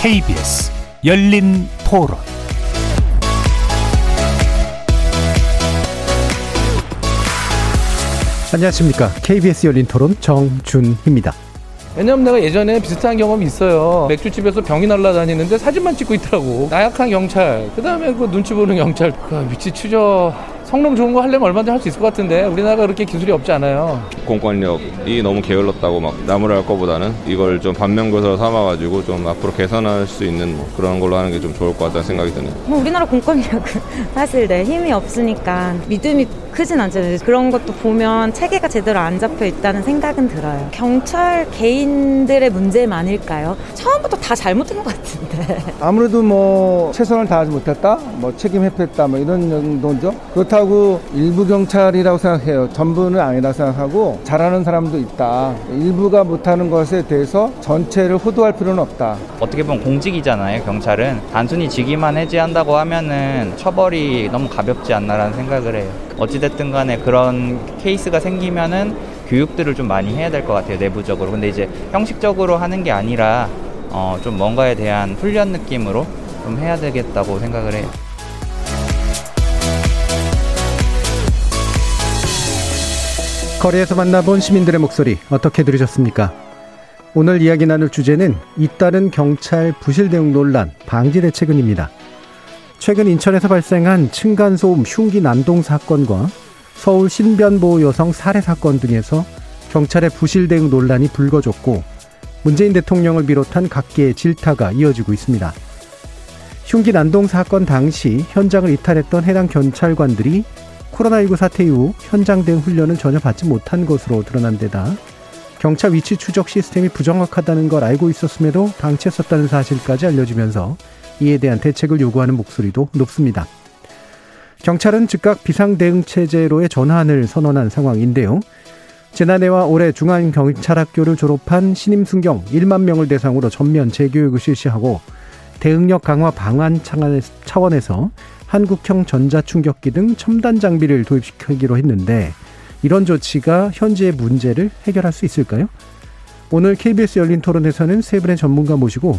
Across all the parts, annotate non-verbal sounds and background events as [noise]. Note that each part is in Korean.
KBS 열린 토론 안녕하십니까. KBS 열린 토론 정준희입니다. 왜냐면 내가 예전에 비슷한 경험이 있어요. 맥주집에서 병이 날라다니는데 사진만 찍고 있더라고. 나약한 경찰, 그 다음에 그 눈치 보는 경찰, 그 위치 추적. 성능 좋은 거 하려면 얼마든지 할 수 있을 것 같은데 우리나라가 그렇게 기술이 없지 않아요. 공권력이 너무 게을렀다고 막 나무랄 거보다는 이걸 좀 반면교사로 삼아가지고 좀 앞으로 개선할 수 있는 뭐 그런 걸로 하는 게 좀 좋을 것 같다는 생각이 드네요. 뭐 우리나라 공권력은 사실 네, 힘이 없으니까 믿음이 크진 않잖아요. 그런 것도 보면 체계가 제대로 안 잡혀 있다는 생각은 들어요. 경찰 개인들의 문제만일까요? 처음부터 다 잘못한 것 같은데. [laughs] 아무래도 뭐 최선을 다하지 못했다, 뭐 책임 회피했다, 뭐 이런 정도죠. 그렇다고 일부 경찰이라고 생각해요. 전부는 아니라 생각하고 잘하는 사람도 있다. 일부가 못하는 것에 대해서 전체를 호도할 필요는 없다. 어떻게 보면 공직이잖아요, 경찰은. 단순히 직위만 해제한다고 하면은 처벌이 너무 가볍지 않나라는 생각을 해요. 어찌됐든 간에 그런 케이스가 생기면은 교육들을 좀 많이 해야 될 것 같아요, 내부적으로. 근데 이제 형식적으로 하는 게 아니라 어, 좀 뭔가에 대한 훈련 느낌으로 좀 해야 되겠다고 생각을 해요. 거리에서 만나본 시민들의 목소리 어떻게 들으셨습니까? 오늘 이야기 나눌 주제는 잇따른 경찰 부실 대응 논란 방지 대책은입니다. 최근 인천에서 발생한 층간소음 흉기 난동 사건과 서울 신변보호 여성 살해 사건 등에서 경찰의 부실 대응 논란이 불거졌고 문재인 대통령을 비롯한 각계의 질타가 이어지고 있습니다. 흉기 난동 사건 당시 현장을 이탈했던 해당 경찰관들이 코로나19 사태 이후 현장 대응 훈련을 전혀 받지 못한 것으로 드러난 데다 경찰 위치 추적 시스템이 부정확하다는 걸 알고 있었음에도 방치했었다는 사실까지 알려지면서 이에 대한 대책을 요구하는 목소리도 높습니다. 경찰은 즉각 비상대응체제로의 전환을 선언한 상황인데요. 지난해와 올해 중앙경찰학교를 졸업한 신임 순경 1만 명을 대상으로 전면 재교육을 실시하고 대응력 강화 방안 차원에서 한국형 전자충격기 등 첨단 장비를 도입시키기로 했는데 이런 조치가 현재의 문제를 해결할 수 있을까요? 오늘 KBS 열린 토론에서는 세 분의 전문가 모시고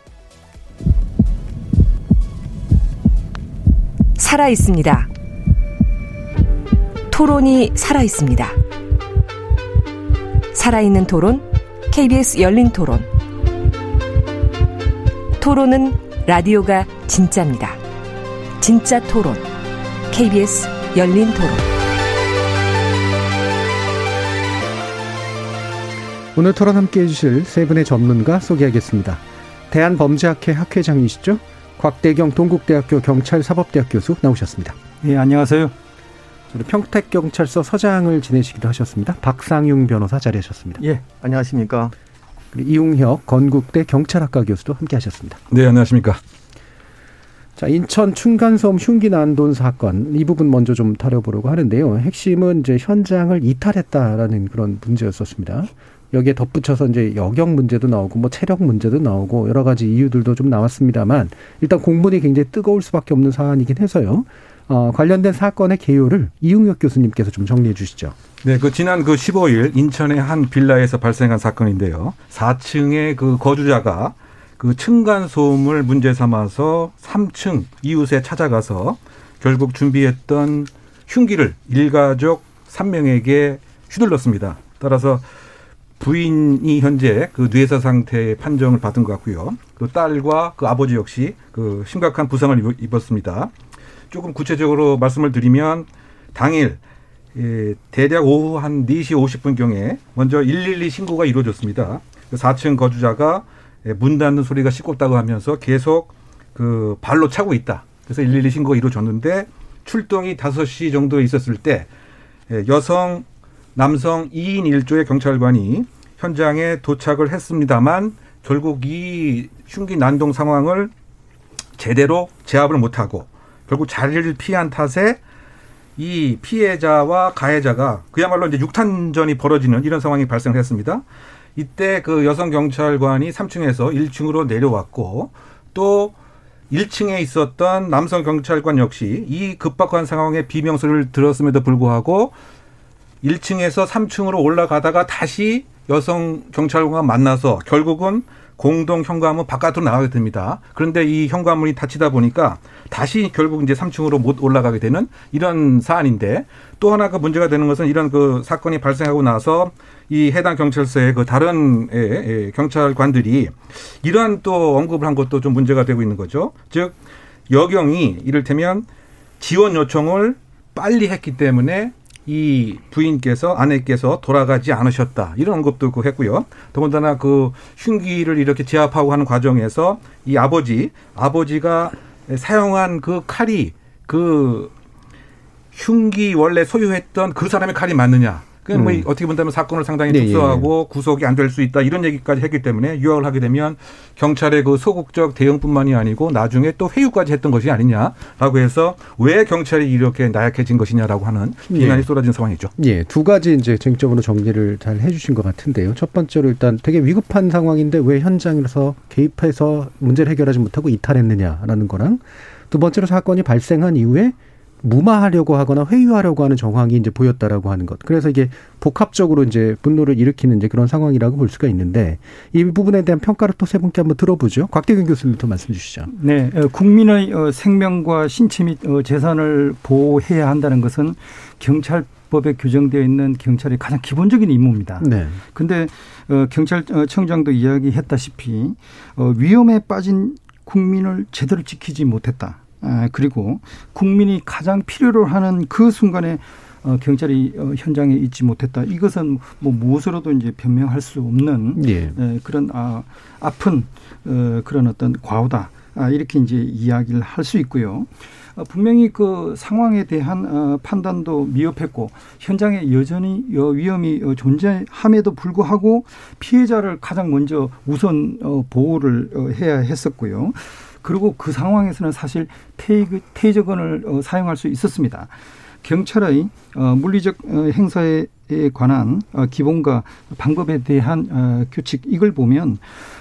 살아 있습니다. 토론이 살아 있습니다. 살아있는 토론, KBS 열린 토론. 토론은 라디오가 진짜입니다. 진짜 토론, KBS 열린 토론. 오늘 토론 함께 해주실 세 분의 전문가 소개하겠습니다. 대한범죄학회 학회장이시죠? 곽대경 동국대학교 경찰사법대학 교수 나오셨습니다. 예, 안녕하세요. 평택경찰서 서장을 지내시기도 하셨습니다. 박상용 변호사 자리하셨습니다. 예, 안녕하십니까. 이웅혁 건국대 경찰학과 교수도 함께 하셨습니다. 네, 안녕하십니까. 자, 인천 층간소음 흉기 난 돈 사건 이 부분 먼저 좀 다뤄보려고 하는데요. 핵심은 이제 현장을 이탈했다라는 그런 문제였었습니다. 여기에 덧붙여서 이제 여경 문제도 나오고 뭐 체력 문제도 나오고 여러 가지 이유들도 좀 나왔습니다만 일단 공분이 굉장히 뜨거울 수밖에 없는 사안이긴 해서요. 어, 관련된 사건의 개요를 이웅혁 교수님께서 좀 정리해 주시죠. 네, 그 지난 그 15일 인천의 한 빌라에서 발생한 사건인데요. 4층의 그 거주자가 그 층간 소음을 문제 삼아서 3층 이웃에 찾아가서 결국 준비했던 흉기를 일가족 3명에게 휘둘렀습니다. 따라서 부인이 현재 그 뇌사 상태의 판정을 받은 것 같고요. 또 딸과 그 아버지 역시 그 심각한 부상을 입었습니다. 조금 구체적으로 말씀을 드리면 당일 예, 대략 오후 한 4시 50분경에 먼저 112 신고가 이루어졌습니다. 그 4층 거주자가 예, 문 닫는 소리가 시끄럽다고 하면서 계속 그 발로 차고 있다. 그래서 112 신고가 이루어졌는데 출동이 5시 정도에 있었을 때 예, 여성, 남성 2인 1조의 경찰관이 현장에 도착을 했습니다만 결국 이 흉기 난동 상황을 제대로 제압을 못하고 결국 자리를 피한 탓에 이 피해자와 가해자가 그야말로 이제 육탄전이 벌어지는 이런 상황이 발생했습니다. 이때 그 여성 경찰관이 3층에서 1층으로 내려왔고 또 1층에 있었던 남성 경찰관 역시 이 급박한 상황에 비명소리를 들었음에도 불구하고 1층에서 3층으로 올라가다가 다시 여성 경찰관과 만나서 결국은 공동 현관문 바깥으로 나가게 됩니다. 그런데 이 현관문이 닫히다 보니까 다시 결국 이제 3층으로 못 올라가게 되는 이런 사안인데 또 하나 그 문제가 되는 것은 이런 그 사건이 발생하고 나서 이 해당 경찰서의 그 다른 예, 예, 경찰관들이 이러한 또 언급을 한 것도 좀 문제가 되고 있는 거죠. 즉 여경이 이를테면 지원 요청을 빨리 했기 때문에 이 부인께서 아내께서 돌아가지 않으셨다 이런 언급도 그 했고요. 더군다나 그 흉기를 이렇게 제압하고 하는 과정에서 이 아버지 아버지가 사용한 그 칼이 그 흉기 원래 소유했던 그 사람의 칼이 맞느냐 그뭐 음. 어떻게 본다면 사건을 상당히 네, 특수하고 예. 구속이 안 될 수 있다 이런 얘기까지 했기 때문에 유학을 하게 되면 경찰의 그 소극적 대응뿐만이 아니고 나중에 또 회유까지 했던 것이 아니냐라고 해서 왜 경찰이 이렇게 나약해진 것이냐라고 하는 비난이 예. 쏟아진 상황이죠. 예, 두 가지 이제 쟁점으로 정리를 잘 해주신 것 같은데요. 첫 번째로 일단 되게 위급한 상황인데 왜 현장에서 개입해서 문제를 해결하지 못하고 이탈했느냐라는 거랑 두 번째로 사건이 발생한 이후에 무마하려고 하거나 회유하려고 하는 정황이 이제 보였다라고 하는 것. 그래서 이게 복합적으로 이제 분노를 일으키는 이제 그런 상황이라고 볼 수가 있는데 이 부분에 대한 평가를 또 세 분께 한번 들어보죠. 곽대균 교수님부터 말씀 주시죠. 네, 어, 국민의 어, 생명과 신체 및 어, 재산을 보호해야 한다는 것은 경찰 법에 규정되어 있는 경찰의 가장 기본적인 임무입니다. 네. 근데 경찰청장도 이야기했다시피 위험에 빠진 국민을 제대로 지키지 못했다. 아, 그리고 국민이 가장 필요로 하는 그 순간에 어, 경찰이 어, 현장에 있지 못했다. 이것은 뭐 무엇으로도 이제 변명할 수 없는 예. 에, 그런 아, 아픈 어, 그런 어떤 과오다. 아, 이렇게 이제 이야기를 할 수 있고요. 어, 분명히 그 상황에 대한 어, 판단도 미흡했고 현장에 여전히 위험이 어, 존재함에도 불구하고 피해자를 가장 먼저 우선 어, 보호를 어, 해야 했었고요. 그리고 그 상황에서는 사실 테이저건을 어, 사용할 수 있었습니다. 경찰의 어, 물리적 어, 행사에 관한 어, 기본과 방법에 대한 어, 규칙 이걸 보면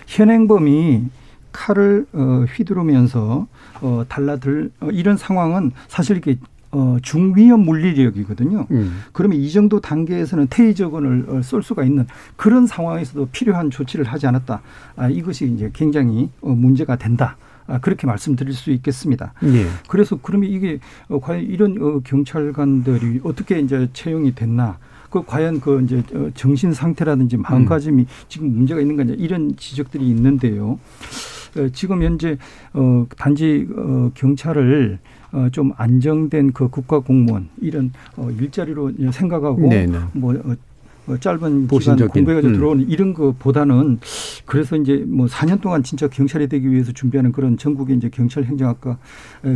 현행범이 칼을 어, 휘두르면서 어, 달라들 어, 이런 상황은 사실 이게 어, 중위험 물리력이거든요. 음. 그러면 이 정도 단계에서는 테이저건을 어, 쏠 수가 있는 그런 상황에서도 필요한 조치를 하지 않았다. 아, 이것이 이제 굉장히 어, 문제가 된다. 아, 그렇게 말씀드릴 수 있겠습니다. 예. 그래서 그러면 이게 어, 과연 이런 어, 경찰관들이 어떻게 이제 채용이 됐나? 그 과연 그 이제 어, 정신 상태라든지 마음가짐이 음. 지금 문제가 있는 거냐 이런 지적들이 있는데요. 지금 현재 어 단지 어 경찰을 어좀 안정된 그 국가 공무원 이런 어 일자리로 생각하고 네네. 뭐 어, 짧은 기간 공부해가지고 음. 들어오는 이런 것보다는 그래서 이제 뭐 4년 동안 진짜 경찰이 되기 위해서 준비하는 그런 전국의 이제 경찰 행정학과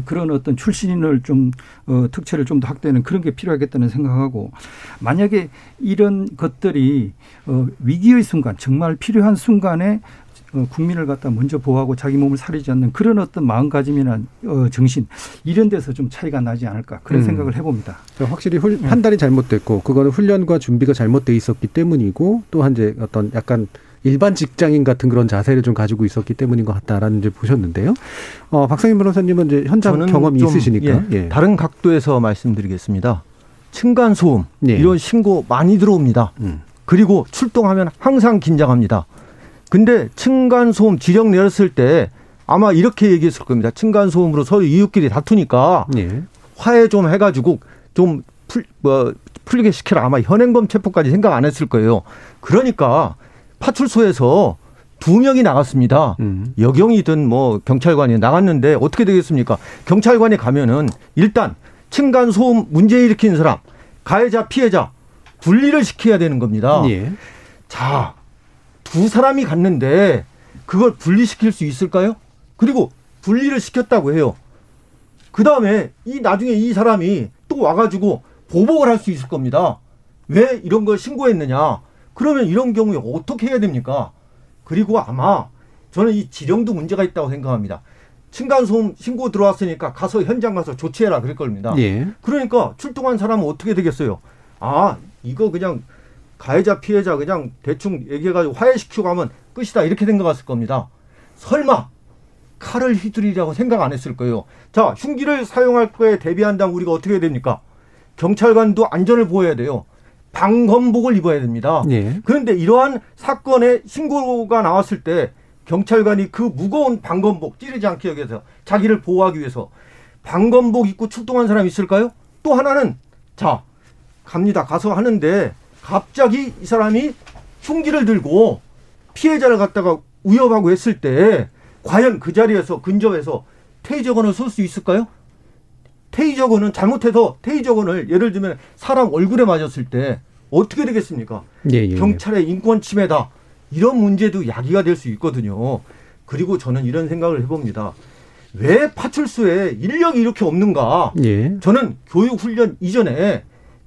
그런 어떤 출신을 좀 어, 특채를 좀 더 확대하는 그런 게 필요하겠다는 생각하고 만약에 이런 것들이 어, 위기의 순간 정말 필요한 순간에 어, 국민을 갖다 먼저 보호하고 자기 몸을 사리지 않는 그런 어떤 마음가짐이나 어, 정신 이런 데서 좀 차이가 나지 않을까 그런 음. 생각을 해봅니다. 확실히 훌, 네. 판단이 잘못됐고 그거는 훈련과 준비가 잘못돼 있었기 때문이고 또한 이제 어떤 약간 일반 직장인 같은 그런 자세를 좀 가지고 있었기 때문인 것 같다라는 이제 보셨는데요. 어, 박상인 변호사님은 이제 현장 경험이 있으시니까 예, 예. 다른 각도에서 말씀드리겠습니다. 층간 소음 예. 이런 신고 많이 들어옵니다. 음. 그리고 출동하면 항상 긴장합니다. 근데 층간소음 지령 내렸을 때 아마 이렇게 얘기했을 겁니다. 층간소음으로 서로 이웃끼리 다투니까 예. 화해 좀 해가지고 좀 풀, 뭐, 풀리게 시켜라. 아마 현행범 체포까지 생각 안 했을 거예요. 그러니까 파출소에서 두 명이 나갔습니다. 음. 여경이든 뭐 경찰관이 나갔는데 어떻게 되겠습니까? 경찰관이 가면은 일단 층간 소음 문제 일으키는 사람, 가해자, 피해자 분리를 시켜야 되는 겁니다. 예. 자, 두 사람이 갔는데 그걸 분리시킬 수 있을까요? 그리고 분리를 시켰다고 해요. 그 다음에 이 나중에 이 사람이 또 와가지고 보복을 할 수 있을 겁니다. 왜 이런 걸 신고했느냐? 그러면 이런 경우에 어떻게 해야 됩니까? 그리고 아마 저는 이 지령도 문제가 있다고 생각합니다. 층간소음 신고 들어왔으니까 가서 현장 가서 조치해라 그럴 겁니다. 예. 그러니까 출동한 사람은 어떻게 되겠어요? 아 이거 그냥 가해자 피해자 그냥 대충 얘기해가지고 화해시키고 가면 끝이다 이렇게 생각했을 겁니다. 설마 칼을 휘두르리라고 생각 안 했을 거예요. 자 흉기를 사용할 거에 대비한다면 우리가 어떻게 해야 됩니까? 경찰관도 안전을 보호해야 돼요. 방검복을 입어야 됩니다. 예. 그런데 이러한 사건의 신고가 나왔을 때 경찰관이 그 무거운 방검복 찌르지 않게 위해서 자기를 보호하기 위해서 방검복 입고 출동한 사람이 있을까요? 또 하나는 자 갑니다 가서 하는데 갑자기 이 사람이 흉기를 들고 피해자를 갖다가 위협하고 했을 때 과연 그 자리에서 근접해서 테이저건을 쏠 수 있을까요? 테이저건은 잘못해서 테이저건을 예를 들면 사람 얼굴에 맞았을 때 어떻게 되겠습니까? 예, 예, 예. 경찰의 인권 침해다. 이런 문제도 야기가 될 수 있거든요. 그리고 저는 이런 생각을 해봅니다. 왜 파출소에 인력이 이렇게 없는가? 예. 저는 교육 훈련 이전에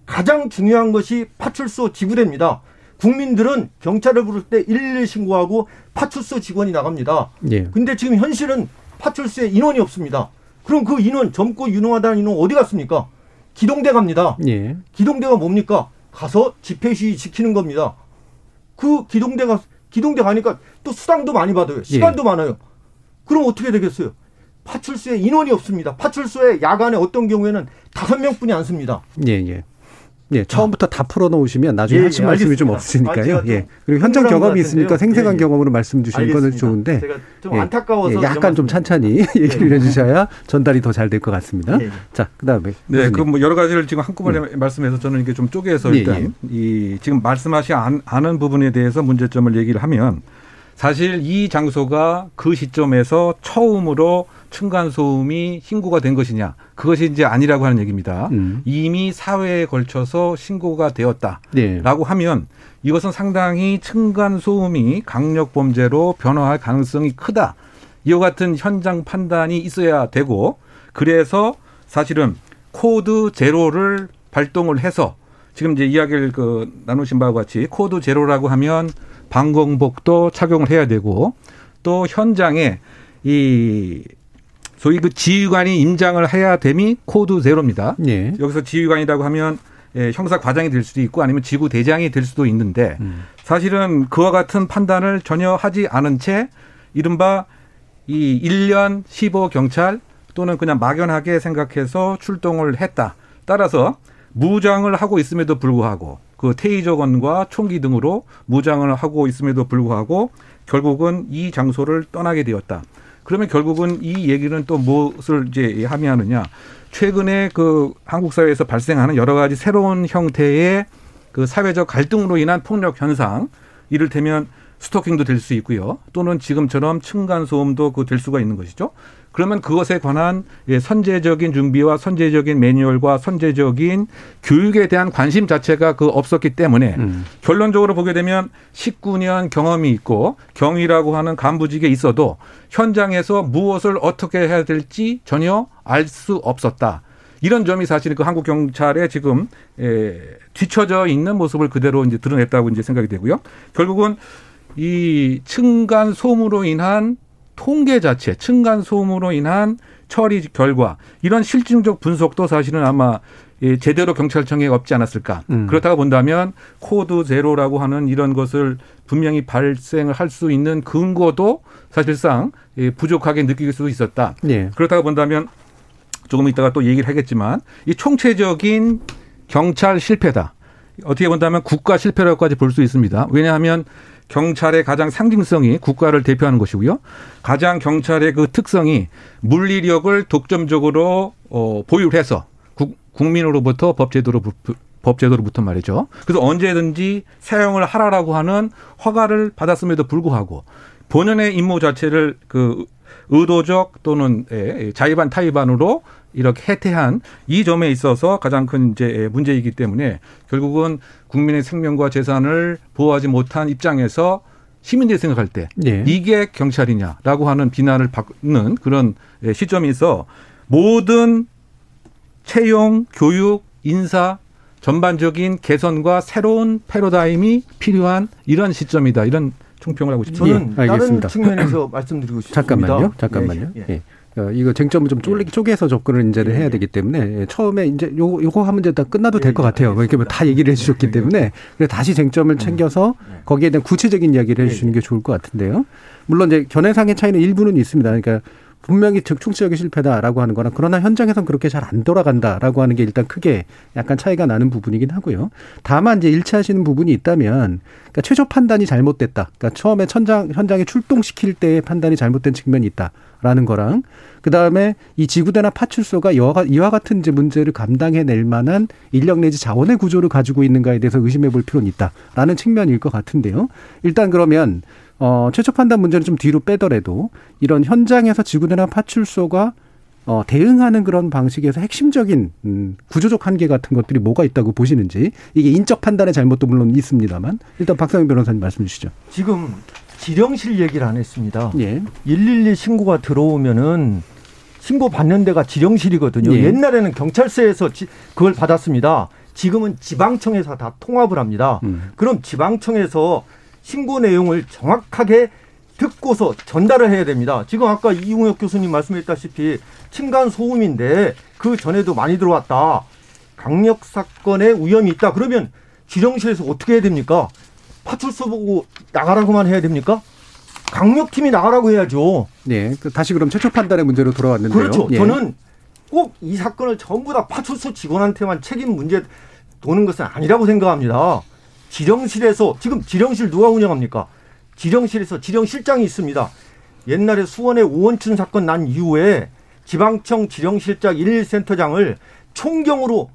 가장 중요한 것이 파출소 지구대입니다. 국민들은 경찰을 부를 때 112 신고하고 파출소 직원이 나갑니다. 예. 근데 지금 현실은 파출소에 인원이 없습니다. 그럼 그 인원 젊고 유능하다는 인원 어디 갔습니까? 기동대 갑니다. 예. 기동대가 뭡니까? 가서 집회 시위 지키는 겁니다. 그 기동대가 기동대 가니까 또 수당도 많이 받아요. 시간도 예. 많아요. 그럼 어떻게 되겠어요? 파출소에 인원이 없습니다. 파출소에 야간에 어떤 경우에는 다섯 명뿐이 안 씁니다. 예, 예. 예, 처음부터 다 풀어놓으시면 나중에 예, 하신 예, 말씀이 좀 없으니까요. 예. 그리고 현장 경험이 있으니까 생생한 예, 예. 경험으로 말씀 주시는 거는 좋은데. 제가 좀 예, 안타까워서. 예, 약간 좀 찬찬히 [laughs] 얘기를 해주셔야 전달이 더 잘 될 것 같습니다. 자, 그 다음에. 네, 그 뭐 여러 가지를 지금 한꺼번에 음. 말씀해서 저는 이게 좀 쪼개서 일단 이 지금 말씀하시 않은 부분에 대해서 문제점을 얘기를 하면 사실 이 장소가 그 시점에서 처음으로 층간 소음이 신고가 된 것이냐 그것이 이제 아니라고 하는 얘기입니다. 음. 이미 사회에 걸쳐서 신고가 되었다라고 네. 하면 이것은 상당히 층간 소음이 강력 범죄로 변화할 가능성이 크다. 이와 같은 현장 판단이 있어야 되고 그래서 사실은 code zero를 발동을 해서 지금 이제 이야기를 그 나누신 바와 같이 code zero라고 하면 방검복도 착용을 해야 되고 또 현장에 이 소위 그 지휘관이 임장을 해야 됨이 code zero입니다. 예. 여기서 지휘관이라고 하면 예, 형사 과장이 될 수도 있고 아니면 지구 대장이 될 수도 있는데 음. 사실은 그와 같은 판단을 전혀 하지 않은 채 이른바 이 1년 15 경찰 또는 그냥 막연하게 생각해서 출동을 했다. 따라서 무장을 하고 있음에도 불구하고 그 테이저건과 총기 등으로 무장을 하고 있음에도 불구하고 결국은 이 장소를 떠나게 되었다. 그러면 결국은 이 얘기는 또 무엇을 이제 함의하느냐. 최근에 그 한국 사회에서 발생하는 여러 가지 새로운 형태의 그 사회적 갈등으로 인한 폭력 현상, 이를테면 스토킹도 될 수 있고요. 또는 지금처럼 층간소음도 그 될 수가 있는 것이죠. 그러면 그것에 관한 예, 선제적인 준비와 선제적인 매뉴얼과 선제적인 교육에 대한 관심 자체가 그 없었기 때문에 음. 결론적으로 보게 되면 19년 경험이 있고 경위라고 하는 간부직에 있어도 현장에서 무엇을 어떻게 해야 될지 전혀 알 수 없었다. 이런 점이 사실 그 한국 경찰의 지금 에, 뒤처져 있는 모습을 그대로 이제 드러냈다고 이제 생각이 되고요. 결국은 이 층간 소음으로 인한 통계 자체, 층간 소음으로 인한 처리 결과 이런 실증적 분석도 사실은 아마 예, 제대로 경찰청에 없지 않았을까. 음. 그렇다고 본다면 code zero라고 하는 이런 것을 분명히 발생을 할 수 있는 근거도 사실상 예, 부족하게 느낄 수도 있었다. 예. 그렇다고 본다면 조금 이따가 또 얘기를 하겠지만 이 총체적인 경찰 실패다. 어떻게 본다면 국가 실패라고까지 볼 수 있습니다. 왜냐하면 경찰의 가장 상징성이 국가를 대표하는 것이고요. 가장 경찰의 그 특성이 물리력을 독점적으로 어, 보유해서 국, 국민으로부터 법제도로 법제도로부터 말이죠. 그래서 언제든지 사용을 하라라고 하는 허가를 받았음에도 불구하고 본연의 임무 자체를 그 의도적 또는 예, 자의반 타의반으로 이렇게 해태한 이 점에 있어서 가장 큰 이제 문제이기 때문에 결국은 국민의 생명과 재산을 보호하지 못한 입장에서 시민들이 생각할 때 네. 이게 경찰이냐라고 하는 비난을 받는 그런 시점이 있어 모든 채용, 교육, 인사 전반적인 개선과 새로운 패러다임이 필요한 이런 시점이다. 이런 총평을 하고 싶습니다. 저는 예, 다른 측면에서 [clears throat] 말씀드리고 싶습니다. 잠깐만요. 잠깐만요. 예. 예. 어, 이거 쟁점을 좀 쪼개, 쪼개서 접근을 이제 예. 해야 되기 때문에 예, 처음에 이제 요거 요거 하면 이제 다 끝나도 될 것 같아요. 이렇게 뭐다 얘기를 해주셨기 때문에 그래서 다시 쟁점을 음. 챙겨서 거기에 대한 구체적인 이야기를 해주시는 게 좋을 것 같은데요. 물론 이제 견해상의 차이는 일부는 있습니다. 그러니까 분명히 총치적인 실패다라고 하는 거나 그러나 현장에선 그렇게 잘 안 돌아간다라고 하는 게 일단 크게 약간 차이가 나는 부분이긴 하고요. 다만 이제 일치하시는 부분이 있다면 그러니까 최저 판단이 잘못됐다. 그러니까 처음에 천장 현장에 출동시킬 때의 판단이 잘못된 측면이 있다라는 거랑 그다음에 이 지구대나 파출소가 이와 같은 이제 문제를 감당해낼 만한 인력 내지 자원의 구조를 가지고 있는가에 대해서 의심해 볼 필요는 있다라는 측면일 것 같은데요. 일단 그러면 어, 최초 판단 문제는 좀 뒤로 빼더라도 이런 현장에서 지구대나 파출소가 어, 대응하는 그런 방식에서 핵심적인 음, 구조적 한계 같은 것들이 뭐가 있다고 보시는지 이게 인적 판단의 잘못도 물론 있습니다만 일단 박상영 변호사님 말씀 주시죠. 지금 지령실 얘기를 안 했습니다. 예. 112 신고가 들어오면은 신고 받는 데가 지령실이거든요. 예. 옛날에는 경찰서에서 지, 그걸 받았습니다. 지금은 지방청에서 다 통합을 합니다. 음. 그럼 지방청에서 신고 내용을 정확하게 듣고서 전달을 해야 됩니다. 지금 아까 이웅혁 교수님 말씀했다시피 층간 소음인데 그 전에도 많이 들어왔다. 강력 사건의 위험이 있다. 그러면 지령실에서 어떻게 해야 됩니까? 파출소 보고 나가라고만 해야 됩니까? 강력팀이 나가라고 해야죠. 네. 그 다시 그럼 최초 판단의 문제로 돌아왔는데요. 그렇죠. 예. 저는 꼭 이 사건을 전부 다 파출소 직원한테만 책임 문제 도는 것은 아니라고 생각합니다. 지령실에서 지금 지령실 누가 운영합니까? 지령실에서 지령실장이 있습니다. 옛날에 수원의 오원춘 사건 난 이후에 지방청 지령실장 1센터장을 총경으로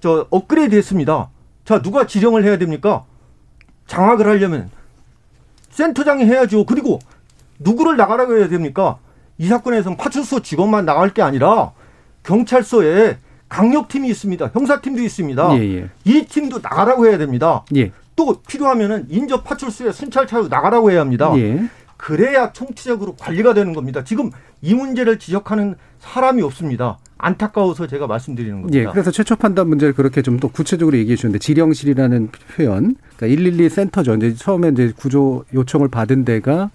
저 업그레이드 했습니다. 자, 누가 지령을 해야 됩니까? 장악을 하려면 센터장이 해야죠. 그리고 누구를 나가라고 해야 됩니까? 이 사건에서는 파출소 직원만 나갈 게 아니라 경찰서에 강력팀이 있습니다. 형사팀도 있습니다. 예, 예. 이 팀도 나가라고 해야 됩니다. 예. 또 필요하면은 인접 파출소에 순찰차로 나가라고 해야 합니다. 예. 그래야 총체적으로 관리가 되는 겁니다. 지금 이 문제를 지적하는 사람이 없습니다. 안타까워서 제가 말씀드리는 겁니다. 예, 그래서 최초 판단 문제를 그렇게 좀 더 구체적으로 얘기해 주는데 지령실이라는 표현, 그러니까 112 센터죠. 이제 처음에 이제 구조 요청을 받은 데가 아,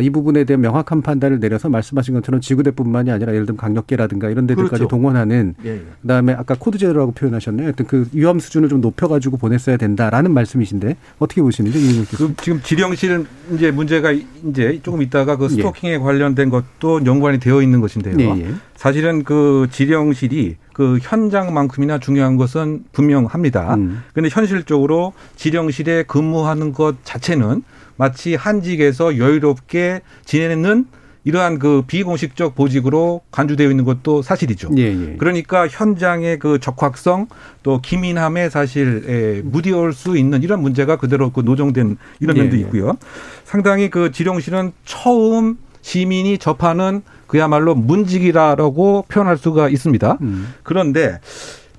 이 부분에 대한 명확한 판단을 내려서 말씀하신 것처럼 지구대뿐만이 아니라 예를 들면 강력계라든가 이런 데들까지 그렇죠. 동원하는 예, 예. 그다음에 아까 code zero라고 표현하셨네요. 하여튼 그 위험 수준을 좀 높여가지고 보냈어야 된다라는 말씀이신데 어떻게 보시는지 그 지금 지령실은 이제 문제가 이제 조금 있다가 그 예. 스토킹에 예. 관련된 것도 연관이 되어 있는 것인데요. 예, 예. 사실은 그 지령실이 그 현장만큼이나 중요한 것은 분명합니다. 그런데 음. 현실적으로 지령실에 근무하는 것 자체는 마치 한직에서 여유롭게 지내는 이러한 그 비공식적 보직으로 간주되어 있는 것도 사실이죠. 예, 예. 그러니까 현장의 그 적확성 또 기민함에 사실 에, 무디올 수 있는 이런 문제가 그대로 그 노정된 이런 예, 면도 예. 있고요. 상당히 그 지령실은 처음 시민이 접하는 그야말로 문직이라고 표현할 수가 있습니다. 음. 그런데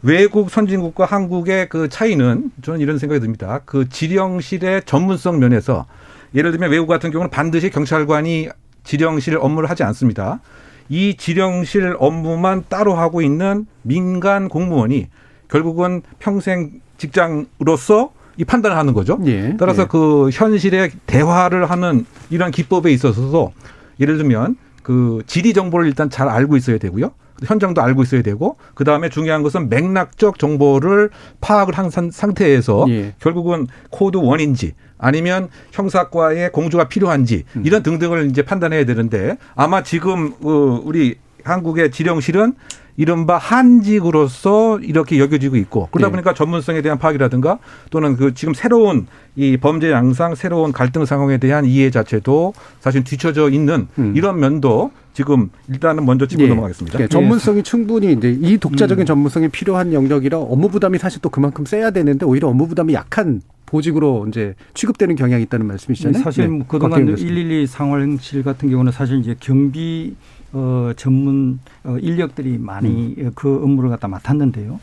외국 선진국과 한국의 그 차이는 저는 이런 생각이 듭니다. 그 지령실의 전문성 면에서 예를 들면 외국 같은 경우는 반드시 경찰관이 지령실 업무를 하지 않습니다. 이 지령실 업무만 따로 하고 있는 민간 공무원이 결국은 평생 직장으로서 이 판단을 하는 거죠. 예, 따라서 예. 그 현실의 대화를 하는 이런 기법에 있어서도 예를 들면 그 지리 정보를 일단 잘 알고 있어야 되고요. 현장도 알고 있어야 되고 그 다음에 중요한 것은 맥락적 정보를 파악을 한 상태에서 예. 결국은 code one인지 아니면 형사과의 공조가 필요한지 음. 이런 등등을 이제 판단해야 되는데 아마 지금 어, 우리 한국의 지령실은 이른바 한직으로서 이렇게 여겨지고 있고 그러다 네. 보니까 전문성에 대한 파악이라든가 또는 그 지금 새로운 이 범죄 양상 새로운 갈등 상황에 대한 이해 자체도 사실 뒤쳐져 있는 음. 이런 면도 지금 일단은 먼저 짚고 예. 넘어가겠습니다. 예. 전문성이 충분히 이제 이 독자적인 음. 전문성이 필요한 영역이라 업무 부담이 사실 또 그만큼 세야 되는데 오히려 업무 부담이 약한 보직으로 이제 취급되는 경향이 있다는 말씀이시잖아요. 사실 네. 그동안 112 상황실 같은 경우는 사실 이제 경비 어, 전문 어, 인력들이 많이 음. 그 업무를 갖다 맡았는데요.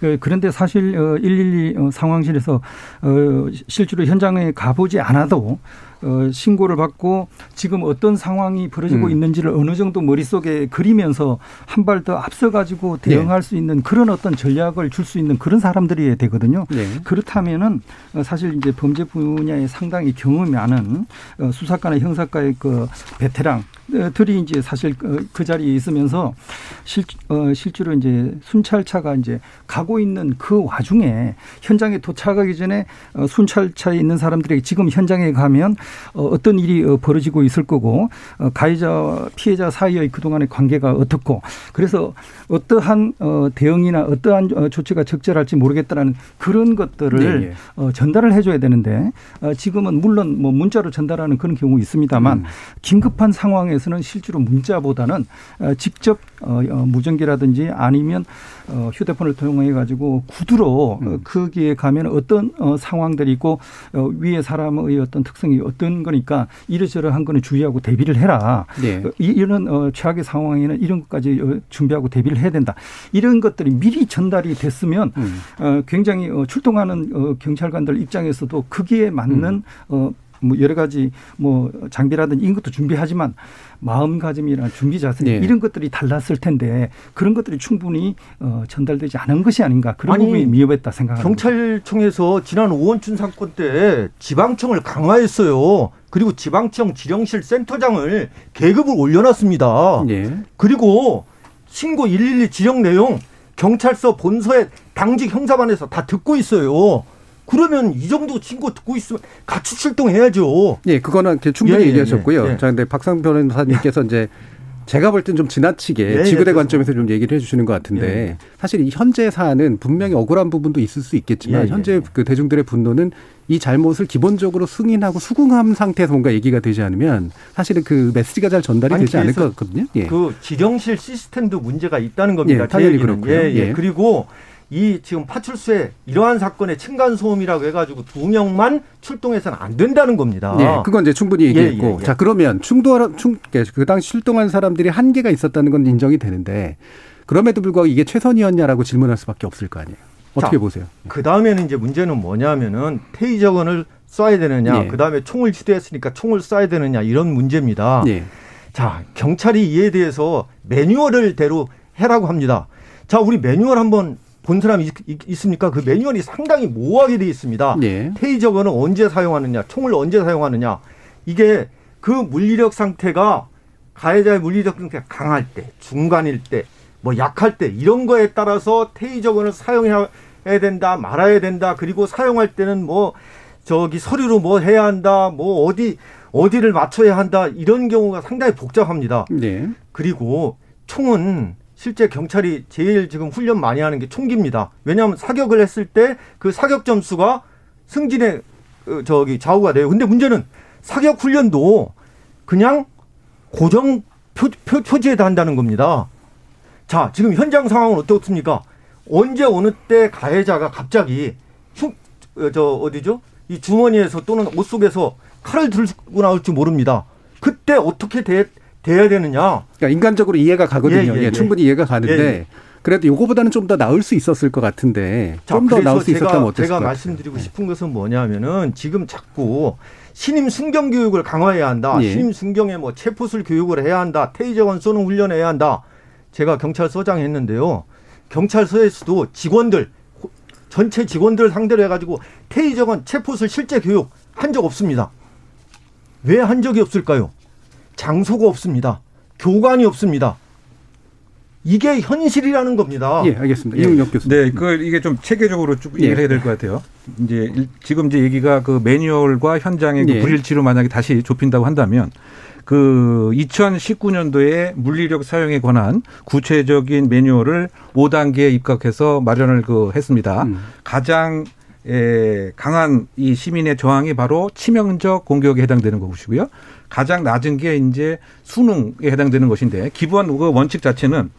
그, 그런데 사실 어, 112 어, 상황실에서 어, 실제로 현장에 가보지 않아도 어, 신고를 받고 지금 어떤 상황이 벌어지고 음. 있는지를 어느 정도 머릿속에 그리면서 한 발 더 앞서 가지고 대응할 네. 수 있는 그런 어떤 전략을 줄 수 있는 그런 사람들이 되거든요. 네. 그렇다면은 어, 사실 이제 범죄 분야에 상당히 경험이 많은 어, 수사과나 형사과의 그 베테랑 들이 이제 사실 그, 그 자리에 있으면서 실, 어, 실제로 이제 순찰차가 이제 가고 있는 그 와중에 현장에 도착하기 전에 어, 순찰차에 있는 사람들에게 지금 현장에 가면 어, 어떤 일이 어, 벌어지고 있을 거고 어, 가해자 피해자 사이의 그동안의 관계가 어떻고 그래서 어떠한 어, 대응이나 어떠한 어, 조치가 적절할지 모르겠다라는 그런 것들을 네, 네. 어, 전달을 해줘야 되는데 어, 지금은 물론 뭐 문자로 전달하는 그런 경우 있습니다만 음. 긴급한 상황에 상황에서는 실제로 문자보다는 어, 직접 어, 어, 무전기라든지 아니면 휴대폰을 통해 가지고 구두로 음. 거기에 가면 어떤 상황들이 있고 위에 사람의 어떤 특성이 어떤 거니까 이러저러한 거는 주의하고 대비를 해라. 네. 이런 최악의 상황에는 이런 것까지 준비하고 대비를 해야 된다. 이런 것들이 미리 전달이 됐으면 음. 굉장히 출동하는 경찰관들 입장에서도 거기에 맞는 음. 뭐 여러 가지 뭐 장비라든지 이런 것도 준비하지만 마음가짐이나 준비 자세 네. 이런 것들이 달랐을 텐데 그런 것들이 충분히 어, 전달되지 않은 것이 아닌가 그런 아니, 부분이 미흡했다 생각합니다. 경찰청에서 지난 오원춘 사건 때 지방청을 강화했어요. 그리고 지방청 지령실 센터장을 계급을 올려놨습니다. 네. 그리고 신고 112 지령 내용 경찰서 본서에 당직 형사반에서 다 듣고 있어요. 그러면 이 정도 친구 듣고 있으면 같이 출동해야죠. 예, 그거는 충분히 예, 예, 얘기하셨고요. 예, 예. 자, 근데 박상 변호사님께서 이제 제가 볼 땐 좀 지나치게 예, 예 지구대 예, 관점에서 좀 얘기를 해주시는 것 같은데 예. 사실 이 현재 사안은 분명히 억울한 부분도 있을 수 있겠지만 현재 그 대중들의 분노는 이 잘못을 기본적으로 승인하고 수긍한 상태에서 뭔가 얘기가 되지 않으면 사실은 그 메시지가 잘 전달이 되지 않을 것 같거든요. 예. 그 지령실 시스템도 문제가 있다는 겁니다. 예, 당연히 그렇고요. 예, 예. 그리고 이 지금 파출소에 이러한 사건의 층간 소음이라고 해가지고 두 명만 출동해서는 안 된다는 겁니다. 네, 그건 이제 충분히 얘기했고, 예, 예, 예. 자 그러면 충돌 충그 당시 출동한 사람들이 한계가 있었다는 건 인정이 되는데 그럼에도 불구하고 이게 최선이었냐라고 질문할 수밖에 없을 거 아니에요. 어떻게 자, 보세요? 그 다음에는 이제 문제는 뭐냐면은 테이저건을 쏴야 되느냐, 예. 그 다음에 총을 휴대했으니까 총을 쏴야 되느냐 이런 문제입니다. 예. 자 경찰이 이에 대해서 매뉴얼을 대로 해라고 합니다. 자 우리 매뉴얼 한번 본 사람이 있, 습니까그 매뉴얼이 상당히 모호하게 되어 있습니다. 네. 테이저건은 언제 사용하느냐, 총을 언제 사용하느냐. 이게 그 물리력 상태가 가해자의 물리력 상태가 강할 때, 중간일 때, 뭐 약할 때 이런 거에 따라서 테이저건을 사용해야 된다, 말아야 된다. 그리고 사용할 때는 뭐 저기 서류로 뭐 해야 한다, 뭐 어디 어디를 맞춰야 한다 이런 경우가 상당히 복잡합니다. 네. 그리고 총은 실제 경찰이 제일 지금 훈련 많이 하는 게 총기입니다. 왜냐하면 사격을 했을 때 그 사격 점수가 승진의 어, 저기 좌우가 돼요. 근데 문제는 사격 훈련도 그냥 고정 표, 표, 표지에다 한다는 겁니다. 자, 지금 현장 상황은 어떻습니까? 언제 어느 때 가해자가 갑자기 흉, 어, 저 어디죠? 이 주머니에서 또는 옷 속에서 칼을 들고 나올지 모릅니다. 그때 어떻게 대, 돼야 되느냐. 그러니까 인간적으로 이해가 가거든요. 예, 예, 예. 충분히 이해가 가는데 예, 예. 그래도 요거보다는 좀 더 나을 수 있었을 것 같은데 좀 더 나을 수 제가, 있었다면 어땠을까? 제가 말씀드리고 싶은 것은 뭐냐면은 지금 자꾸 신임 순경 교육을 강화해야 한다. 예. 신임 순경에 뭐 체포술 교육을 해야 한다. 테이저건 쏘는 훈련을 해야 한다. 제가 경찰서장 했는데요. 경찰서에서도 직원들 전체 직원들 상대로 해가지고 테이저건 체포술 실제 교육 한 적 없습니다. 왜 한 적이 없을까요? 장소가 없습니다. 교관이 없습니다. 이게 현실이라는 겁니다. 예, 알겠습니다. 예. 이용혁 교수. 네, 그 이게 좀 체계적으로 쭉 얘기를 예. 해야 될 것 같아요. 이제 지금 이제 얘기가 그 매뉴얼과 현장의 그 예. 그 불일치로 만약에 다시 좁힌다고 한다면 그 2019년도에 물리력 사용에 관한 구체적인 매뉴얼을 5단계에 입각해서 마련을 그 했습니다. 음. 가장 에, 강한 이 시민의 저항이 바로 치명적 공격에 해당되는 것이고요. 가장 낮은 게 이제 수능에 해당되는 것인데 기본 그 원칙 자체는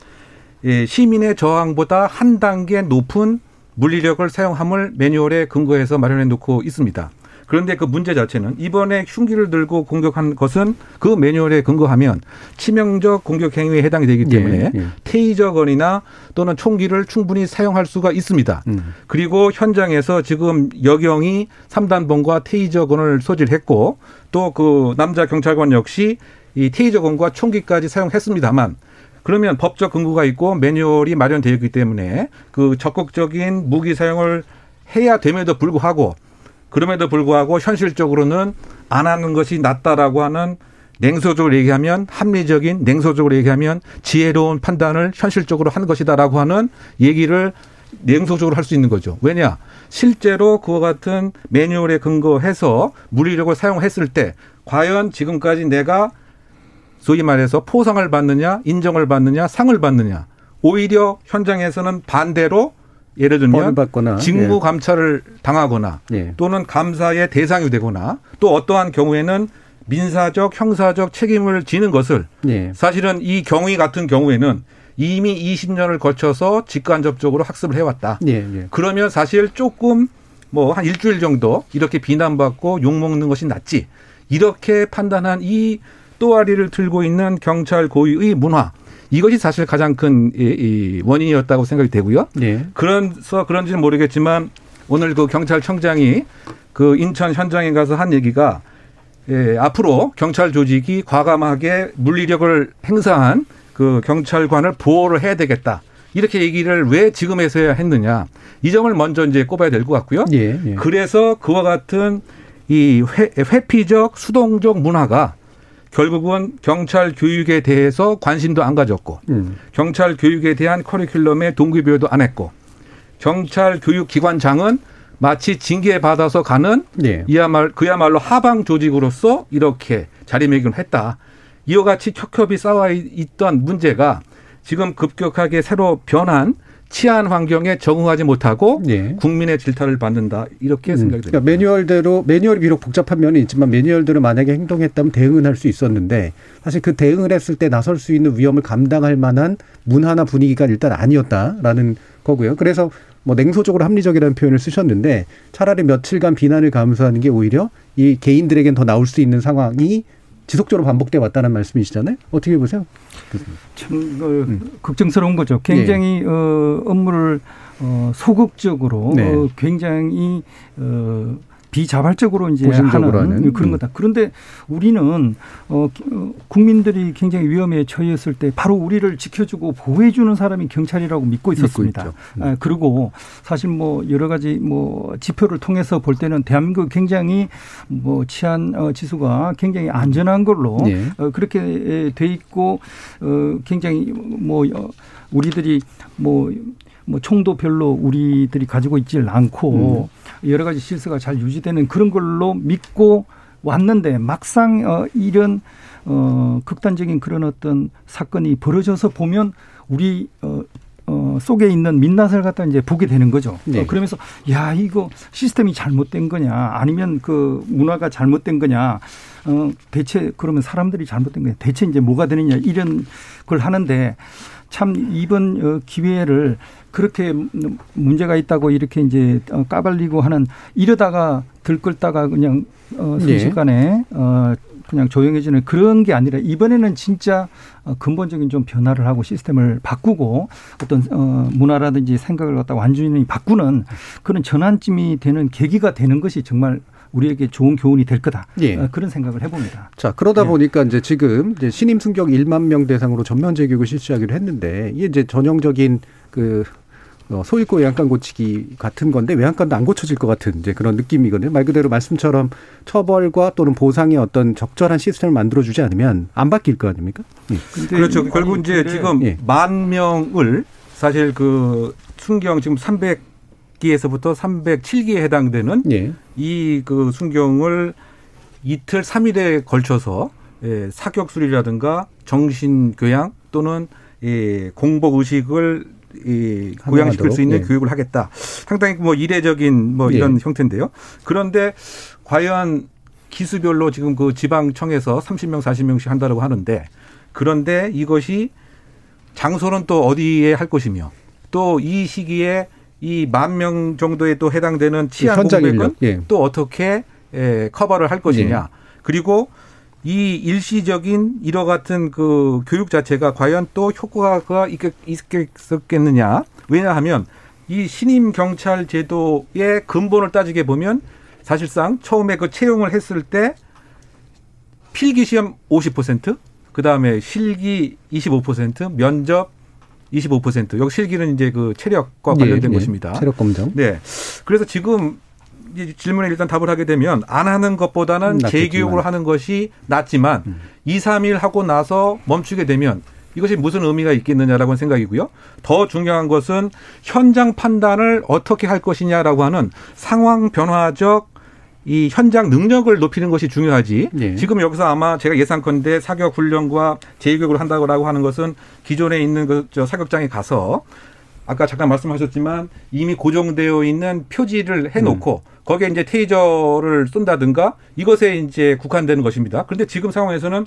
예, 시민의 저항보다 한 단계 높은 물리력을 사용함을 매뉴얼에 근거해서 마련해 놓고 있습니다. 그런데 그 문제 자체는 이번에 흉기를 들고 공격한 것은 그 매뉴얼에 근거하면 치명적 공격 행위에 해당이 되기 때문에 예, 예. 테이저건이나 또는 총기를 충분히 사용할 수가 있습니다. 음. 그리고 현장에서 지금 여경이 3단봉과 테이저건을 소질했고 또 그 남자 경찰관 역시 이 테이저건과 총기까지 사용했습니다만 그러면 법적 근거가 있고 매뉴얼이 마련되어 있기 때문에 그 적극적인 무기 사용을 해야 됨에도 불구하고 그럼에도 불구하고 현실적으로는 안 하는 것이 낫다라고 하는 냉소적으로 얘기하면 합리적인 냉소적으로 얘기하면 지혜로운 판단을 현실적으로 한 것이다라고 하는 얘기를 냉소적으로 할 수 있는 거죠. 왜냐? 실제로 그와 같은 매뉴얼에 근거해서 물리력을 사용했을 때 과연 지금까지 내가 소위 말해서 포상을 받느냐, 인정을 받느냐, 상을 받느냐. 오히려 현장에서는 반대로 예를 들면 받거나, 직무 예. 감찰을 당하거나 예. 또는 감사의 대상이 되거나 또 어떠한 경우에는 민사적 형사적 책임을 지는 것을 예. 사실은 이 경위 같은 경우에는 이미 20년을 거쳐서 직간접적으로 학습을 해왔다. 예, 예. 그러면 사실 조금 뭐 한 일주일 정도 이렇게 비난받고 욕먹는 것이 낫지. 이렇게 판단한 이 또아리를 들고 있는 경찰 고위의 문화 이것이 사실 가장 큰 이, 원인이었다고 생각이 되고요. 네. 그래서 그런지는 모르겠지만 오늘 그 경찰청장이 그 인천 현장에 가서 한 얘기가 예, 앞으로 경찰 조직이 과감하게 물리력을 행사한 그 경찰관을 보호를 해야 되겠다. 이렇게 얘기를 왜 지금에서야 했느냐. 이 점을 먼저 이제 꼽아야 될 것 같고요. 예, 예. 그래서 그와 같은 이 회, 회피적 수동적 문화가 결국은 경찰 교육에 대해서 관심도 안 가졌고 음. 경찰 교육에 대한 커리큘럼에 동기부여도 안 했고 경찰 교육 기관장은 마치 징계 받아서 가는 네. 이야말 그야말로 하방 조직으로서 이렇게 자리매김을 했다. 이와 같이 척협이 쌓아 있던 문제가 지금 급격하게 새로 변한 치안 환경에 적응하지 못하고 네. 국민의 질타를 받는다 이렇게 음. 생각이 듭니다. 그러니까 매뉴얼대로 매뉴얼이 비록 복잡한 면이 있지만 매뉴얼대로 만약에 행동했다면 대응은 할 수 있었는데 사실 그 대응을 했을 때 나설 수 있는 위험을 감당할 만한 문화나 분위기가 일단 아니었다라는 거고요. 그래서 뭐 냉소적으로 합리적이라는 표현을 쓰셨는데 차라리 며칠간 비난을 감수하는 게 오히려 이 개인들에겐 더 나올 수 있는 상황이 지속적으로 반복돼 왔다는 말씀이시잖아요. 어떻게 보세요? 참 어, 음. 걱정스러운 거죠. 굉장히 예. 어, 업무를 어, 소극적으로 네. 어, 굉장히 어, 비자발적으로 이제 하는, 하는, 그런 음. 거다. 그런데 우리는 어, 어, 국민들이 굉장히 위험에 처했을 때 바로 우리를 지켜주고 보호해주는 사람이 경찰이라고 믿고 있었습니다. 믿고 음. 아, 그리고 사실 뭐 여러 가지 뭐 지표를 통해서 볼 때는 대한민국 굉장히 뭐 치안 어, 지수가 굉장히 안전한 걸로 네. 어, 그렇게 돼 있고 어, 굉장히 뭐 어, 우리들이 뭐뭐 총도 별로 우리들이 가지고 있질 않고 음. 여러 가지 실수가 잘 유지되는 그런 걸로 믿고 왔는데 막상 어 이런 어 극단적인 그런 어떤 사건이 벌어져서 보면 우리 어, 어 속에 있는 민낯을 갖다 이제 보게 되는 거죠. 네. 어, 그러면서 야 이거 시스템이 잘못된 거냐 아니면 그 문화가 잘못된 거냐 어 대체 그러면 사람들이 잘못된 거냐 대체 이제 뭐가 되느냐 이런 걸 하는데 참 이번 어, 기회를 그렇게 문제가 있다고 이렇게 이제 어, 까발리고 하는 이러다가 들끓다가 그냥 어 네. 순식간에 어 그냥 조용해지는 그런 게 아니라 이번에는 진짜 근본적인 좀 변화를 하고 시스템을 바꾸고 어떤 어 문화라든지 생각을 갖다 완전히 바꾸는 그런 전환점이 되는 계기가 되는 것이 정말 우리에게 좋은 교훈이 될 거다. 예. 어, 그런 생각을 해봅니다. 자 그러다 예. 보니까 이제 지금 이제 신임 승격 1만 명 대상으로 전면 재교육을 실시하기로 했는데 이게 이제 전형적인 그 어, 소일고 외양간 고치기 같은 건데 외양간도 안 고쳐질 것 같은 이제 그런 느낌이거든요. 말 그대로 말씀처럼 처벌과 또는 보상의 어떤 적절한 시스템을 만들어 주지 않으면 안 바뀔 거 아닙니까? 예. 그렇죠. 결국 이제 지금 예. 만 명을 사실 그 순경 지금 300 기에서부터 307기에 해당되는 예. 이그 순경을 이틀 3일에 걸쳐서 예, 사격술이라든가 정신 교양 또는 예, 공복 의식을 이 고양시킬 수 있는 예. 교육을 하겠다. 상당히 뭐 이례적인 뭐 이런 예. 형태인데요. 그런데 과연 기수별로 지금 그 지방청에서 30명, 40명씩 한다고 하는데 그런데 이것이 장소는 또 어디에 할 것이며 또 이 시기에 이 만 명 정도에 또 해당되는 치안 공백은 예. 또 어떻게 에, 커버를 할 것이냐. 네. 그리고 이 일시적인 이와 같은 그 교육 자체가 과연 또 효과가 있겠느냐. 왜냐하면 이 신임 경찰 제도의 근본을 따지게 보면 사실상 처음에 그 채용을 했을 때 필기 시험 50%, 그 다음에 실기 25%, 면접 25%. 여기 실기는 이제 그 체력과 관련된 네, 것입니다. 체력 검정. 네. 그래서 지금 질문에 일단 답을 하게 되면 안 하는 것보다는 음, 재교육을 하는 것이 낫지만 음. 2, 3일 하고 나서 멈추게 되면 이것이 무슨 의미가 있겠느냐라고 생각이고요. 더 중요한 것은 현장 판단을 어떻게 할 것이냐라고 하는 상황 변화적 이 현장 능력을 높이는 것이 중요하지. 네. 지금 여기서 아마 제가 예상컨대 사격 훈련과 재교육을 한다고 하는 것은 기존에 있는 그저 사격장에 가서 아까 잠깐 말씀하셨지만 이미 고정되어 있는 표지를 해놓고 음. 거기에 이제 테이저를 쏜다든가 이것에 이제 국한되는 것입니다. 그런데 지금 상황에서는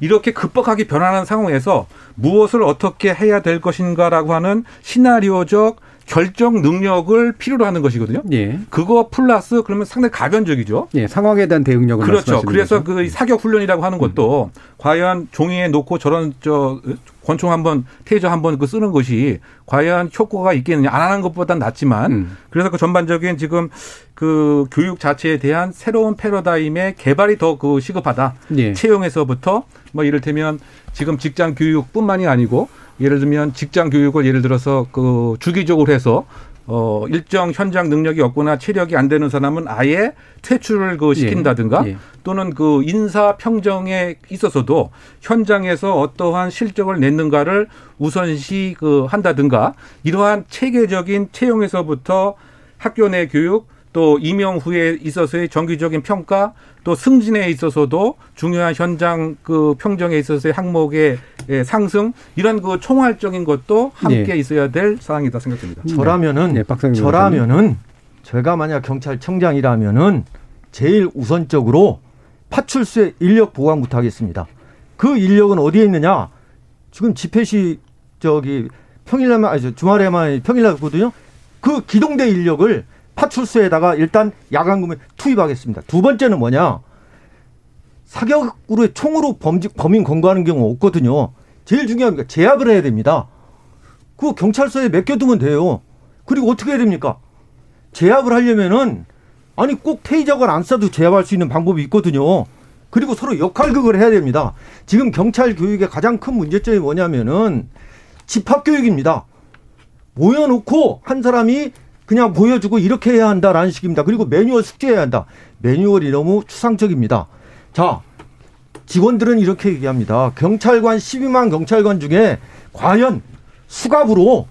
이렇게 급박하게 변하는 상황에서 무엇을 어떻게 해야 될 것인가라고 하는 시나리오적 결정 능력을 필요로 하는 것이거든요. 예. 그거 플러스 그러면 상당히 가변적이죠. 예, 상황에 대한 대응력을 그렇죠. 그래서 거죠. 그 사격 훈련이라고 하는 것도 음. 과연 종이에 놓고 저런 저 권총 한번 테이저 한번 그 쓰는 것이 과연 효과가 있겠느냐 안 하는 것보다는 낫지만 음. 그래서 그 전반적인 지금 그 교육 자체에 대한 새로운 패러다임의 개발이 더 그 시급하다. 예. 채용에서부터 뭐 이를테면 지금 직장 교육뿐만이 아니고 예를 들면 직장 교육을 예를 들어서 그 주기적으로 해서 어 일정 현장 능력이 없거나 체력이 안 되는 사람은 아예 퇴출을 그 시킨다든가 예. 예. 또는 그 인사 평정에 있어서도 현장에서 어떠한 실적을 냈는가를 우선시 그 한다든가 이러한 체계적인 채용에서부터 학교 내 교육 또 임용 후에 있어서의 정기적인 평가 또 승진에 있어서도 중요한 현장 그 평정에 있어서의 항목의 예, 상승 이런 그 총괄적인 것도 함께 네. 있어야 될 사항이다 생각됩니다. 저라면은 네, 저라면은 제가 만약 경찰청장이라면은 제일 우선적으로 파출소에 인력 보강부터 하겠습니다. 그 인력은 어디에 있느냐? 지금 집회시 저기 평일날만 아니 주말에만 평일날 거든요. 그 기동대 인력을 파출소에다가 일단 야간금에 투입하겠습니다. 두 번째는 뭐냐? 사격으로 총으로 범직, 범인 검거하는 경우 없거든요. 제일 게 제압을 해야 됩니다. 그 경찰서에 맡겨두면 돼요. 그리고 어떻게 해야 됩니까? 제압을 하려면은 아니 꼭 테이저건 안 쏴도 제압할 수 있는 방법이 있거든요. 그리고 서로 역할극을 해야 됩니다. 지금 경찰 교육의 가장 큰 문제점이 뭐냐면은 집합 교육입니다. 모여놓고 한 사람이 그냥 보여주고 이렇게 해야 한다라는 식입니다. 그리고 매뉴얼 숙제해야 한다. 매뉴얼이 너무 추상적입니다. 자, 직원들은 이렇게 얘기합니다. 경찰관 12만 경찰관 중에 과연 수갑으로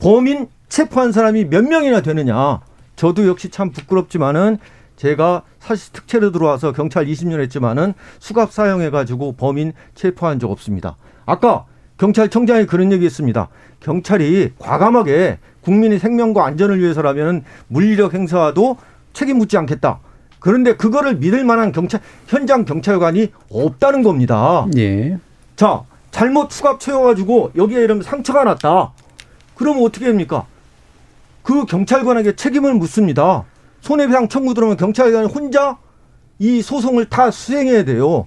범인 체포한 사람이 몇 명이나 되느냐. 저도 역시 참 부끄럽지만은 제가 사실 특채로 들어와서 경찰 20년 했지만은 수갑 사용해가지고 범인 체포한 적 없습니다. 아까 경찰청장이 그런 얘기 했습니다. 경찰이 과감하게 국민의 생명과 안전을 위해서라면 물리력 행사도 책임 묻지 않겠다. 그런데 그거를 믿을 만한 경찰 현장 경찰관이 없다는 겁니다. 예. 자, 잘못 추갑 채워가지고 여기에 이러면 상처가 났다. 그러면 어떻게 합니까? 그 경찰관에게 책임을 묻습니다. 손해배상 청구 들어오면 경찰관이 혼자 이 소송을 다 수행해야 돼요.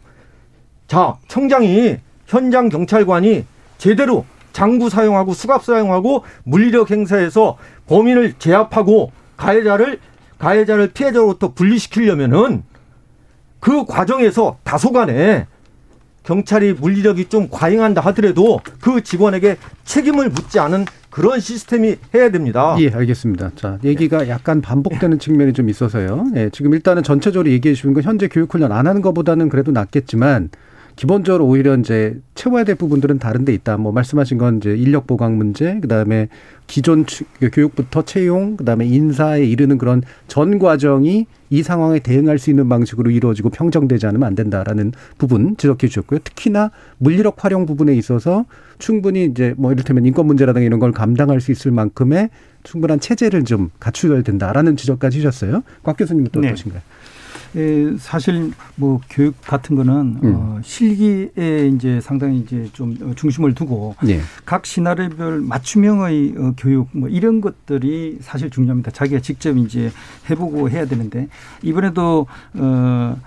자, 청장이 현장 경찰관이 제대로 장구 사용하고 수갑 사용하고 물리력 행사해서 범인을 제압하고 가해자를 가해자를 피해자로부터 분리시키려면은 그 과정에서 다소간에 경찰이 물리력이 좀 과잉한다 하더라도 그 직원에게 책임을 묻지 않은 그런 시스템이 해야 됩니다. 예, 알겠습니다. 자, 얘기가 약간 반복되는 측면이 좀 있어서요. 예, 지금 일단은 전체적으로 얘기해 주신 건 현재 교육 훈련 안 하는 것보다는 그래도 낫겠지만 기본적으로 오히려 이제 채워야 될 부분들은 다른 데 있다. 뭐 말씀하신 건 이제 인력 보강 문제, 그다음에 기존 그 교육부터 채용, 그다음에 인사에 이르는 그런 전 과정이 이 상황에 대응할 수 있는 방식으로 이루어지고 평정되지 않으면 안 된다라는 부분 지적해 주셨고요. 특히나 물리력 활용 부분에 있어서 충분히 이제 뭐 이를테면 인권 문제라든가 이런 걸 감당할 수 있을 만큼의 충분한 체제를 좀 갖추어야 된다라는 지적까지 주셨어요. 곽 교수님은 또 네. 어떠신가요? 예, 사실 뭐 교육 같은 거는 음. 어, 실기에 이제 상당히 이제 좀 중심을 두고 네. 각 시나리오별 맞춤형의 어, 교육 뭐 이런 것들이 사실 중요합니다. 자기가 직접 이제 해보고 해야 되는데 이번에도 어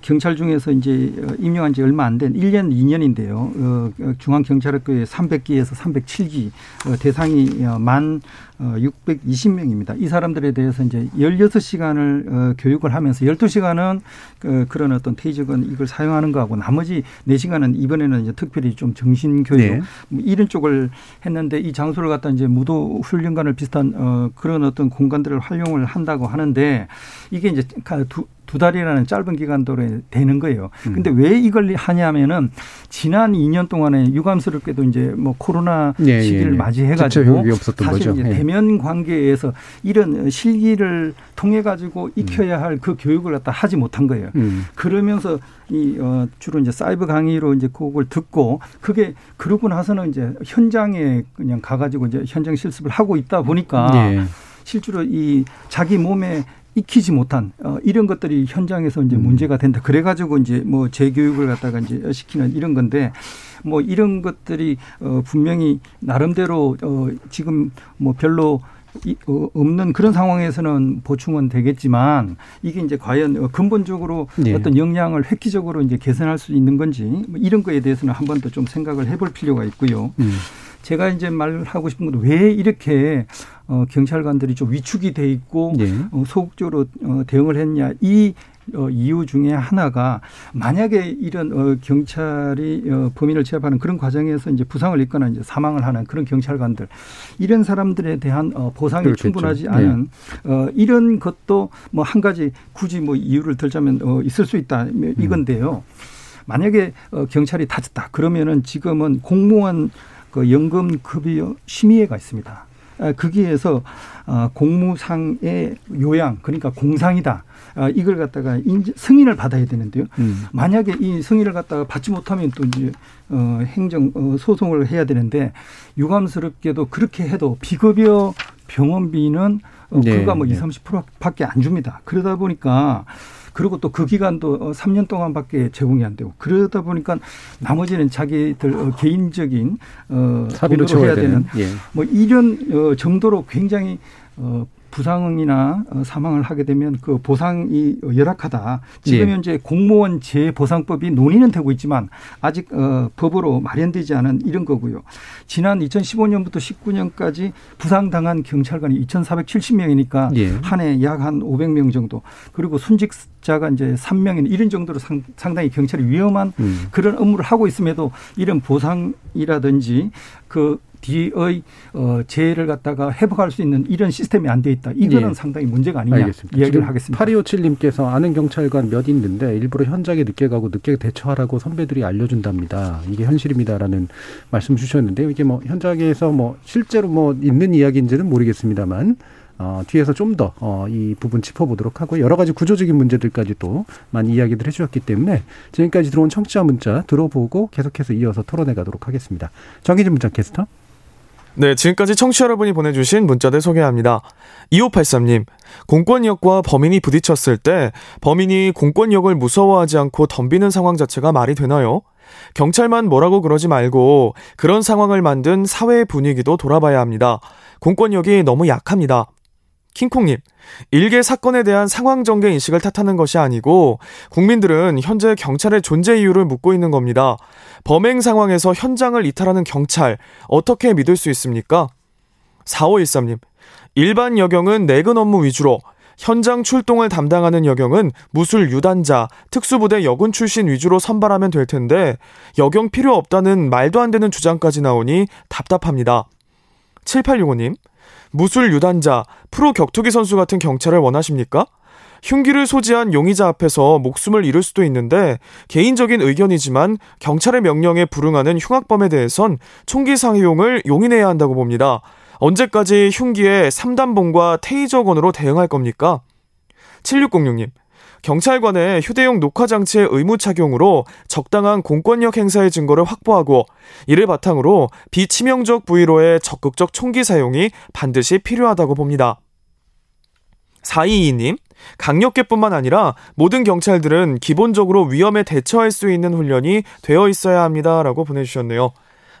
경찰 중에서 이제 임명한 지 얼마 안 된 1년, 2년인데요. 어, 중앙경찰학교에 300기에서 307기 어, 대상이 어, 만 620명입니다. 어, 이 사람들에 대해서 이제 16시간을 어, 교육을 하면서 12시간은 그, 그런 어떤 테이저건 이걸 사용하는 거하고 나머지 4시간은 이번에는 이제 특별히 좀 정신교육 네. 뭐 이런 쪽을 했는데 이 장소를 갖다 이제 무도 훈련관을 비슷한 어, 그런 어떤 공간들을 활용을 한다고 하는데 이게 이제 두, 두 달이라는 짧은 기간도로 되는 거예요. 음. 근데 음. 왜 이걸 하냐면은 지난 2년 동안에 유감스럽게도 이제 뭐 코로나 예, 시기를 예, 예. 맞이해 가지고 사실 거죠. 이제 예. 대면 관계에서 이런 실기를 통해 가지고 익혀야 할 그 교육을 갖다 하지 못한 거예요. 음. 그러면서 이 어, 주로 이제 사이버 강의로 이제 그걸 듣고 그게 그러고 나서는 이제 현장에 그냥 가가지고 이제 현장 실습을 하고 있다 보니까 예. 실제로 이 자기 몸에 익히지 못한 어, 이런 것들이 현장에서 이제 음. 문제가 된다. 그래가지고 이제 뭐 재교육을 갖다가 이제 시키는 이런 건데 뭐 이런 것들이 어, 분명히 나름대로 어, 지금 뭐 별로 이, 어, 없는 그런 상황에서는 보충은 되겠지만 이게 이제 과연 어, 근본적으로 네. 어떤 역량을 획기적으로 이제 개선할 수 있는 건지 뭐 이런 거에 대해서는 한 번 더 좀 생각을 해볼 필요가 있고요. 음. 제가 이제 말하고 싶은 건 왜 이렇게 어, 경찰관들이 좀 위축이 돼 있고 네. 어, 소극적으로 어, 대응을 했냐 이 어, 이유 중에 하나가 만약에 이런 어, 경찰이 어, 범인을 취합하는 그런 과정에서 이제 부상을 입거나 이제 사망을 하는 그런 경찰관들 이런 사람들에 대한 어, 보상이 그렇겠죠. 충분하지 네. 않은 네. 어, 이런 것도 뭐 한 가지 굳이 뭐 이유를 들자면 어, 있을 수 있다 이건데요. 음. 만약에 어, 경찰이 다쳤다 그러면은 지금은 공무원 그 연금 급여 심의회가 있습니다. 아, 거기에서 아, 공무상의 요양 그러니까 공상이다. 아, 이걸 갖다가 인지, 승인을 받아야 되는데요. 음. 만약에 이 승인을 갖다가 받지 못하면 또 이제 어, 행정 어, 소송을 해야 되는데 유감스럽게도 그렇게 해도 비급여 병원비는 어, 네. 불과 뭐 네. 20, 30%밖에 안 줍니다. 그러다 보니까 그리고 또 그 기간도 3년 어, 동안밖에 제공이 안 되고 그러다 보니까 나머지는 자기들 어, 개인적인 어 사비로 채워야 되는 예. 뭐 이런 어 정도로 굉장히 어 부상이나 어, 사망을 하게 되면 그 보상이 열악하다. 지금 예. 현재 공무원 재보상법이 논의는 되고 있지만 아직 어, 법으로 마련되지 않은 이런 거고요. 지난 2015년부터 19년까지 부상당한 경찰관이 2,470명이니까 예. 한해 약 한 500명 정도. 그리고 순직자가 이제 3명인 이런 정도로 상, 당히 경찰이 위험한 음. 그런 업무를 하고 있음에도 이런 보상이라든지 그 뒤의 어, 재해를 갖다가 회복할 수 있는 이런 시스템이 안 돼 있다. 이거는 예. 상당히 문제가 아니냐 알겠습니다. 이야기를 하겠습니다. 8257님께서 아는 경찰관 몇 있는데 일부러 현장에 늦게 가고 늦게 대처하라고 선배들이 알려준답니다. 이게 현실입니다라는 말씀 주셨는데 이게 뭐 현장에서 뭐 실제로 뭐 있는 이야기인지는 모르겠습니다만 어, 뒤에서 좀 더, 어, 이 부분 짚어보도록 하고, 여러 가지 구조적인 문제들까지 도 많이 이야기들 해주셨기 때문에, 지금까지 들어온 청취자 문자 들어보고 계속해서 이어서 토론해 가도록 하겠습니다. 정희진 문자 캐스터. 네, 지금까지 청취 여러분이 보내주신 문자들 소개합니다. 2583님, 공권력과 범인이 부딪혔을 때 범인이 공권력을 무서워하지 않고 덤비는 상황 자체가 말이 되나요? 경찰만 뭐라고 그러지 말고 그런 상황을 만든 사회 분위기도 돌아봐야 합니다. 공권력이 너무 약합니다. 킹콩님, 일개 사건에 대한 상황 전개 인식을 탓하는 것이 아니고 국민들은 현재 경찰의 존재 이유를 묻고 있는 겁니다. 범행 상황에서 현장을 이탈하는 경찰 어떻게 믿을 수 있습니까? 4513님, 일반 여경은 내근 업무 위주로 현장 출동을 담당하는 여경은 무술 유단자, 특수부대 여군 출신 위주로 선발하면 될 텐데 여경 필요 없다는 말도 안 되는 주장까지 나오니 답답합니다. 7865님, 무술 유단자, 프로 격투기 선수 같은 경찰을 원하십니까? 흉기를 소지한 용의자 앞에서 목숨을 잃을 수도 있는데 개인적인 의견이지만 경찰의 명령에 불응하는 흉악범에 대해선 총기 사용을 용인해야 한다고 봅니다. 언제까지 흉기에 3단봉과 테이저건으로 대응할 겁니까? 7606님. 경찰관의 휴대용 녹화 장치의 의무 착용으로 적당한 공권력 행사의 증거를 확보하고 이를 바탕으로 비치명적 부위로의 적극적 총기 사용이 반드시 필요하다고 봅니다. 422님, 강력계뿐만 아니라 모든 경찰들은 기본적으로 위험에 대처할 수 있는 훈련이 되어 있어야 합니다라고 보내주셨네요.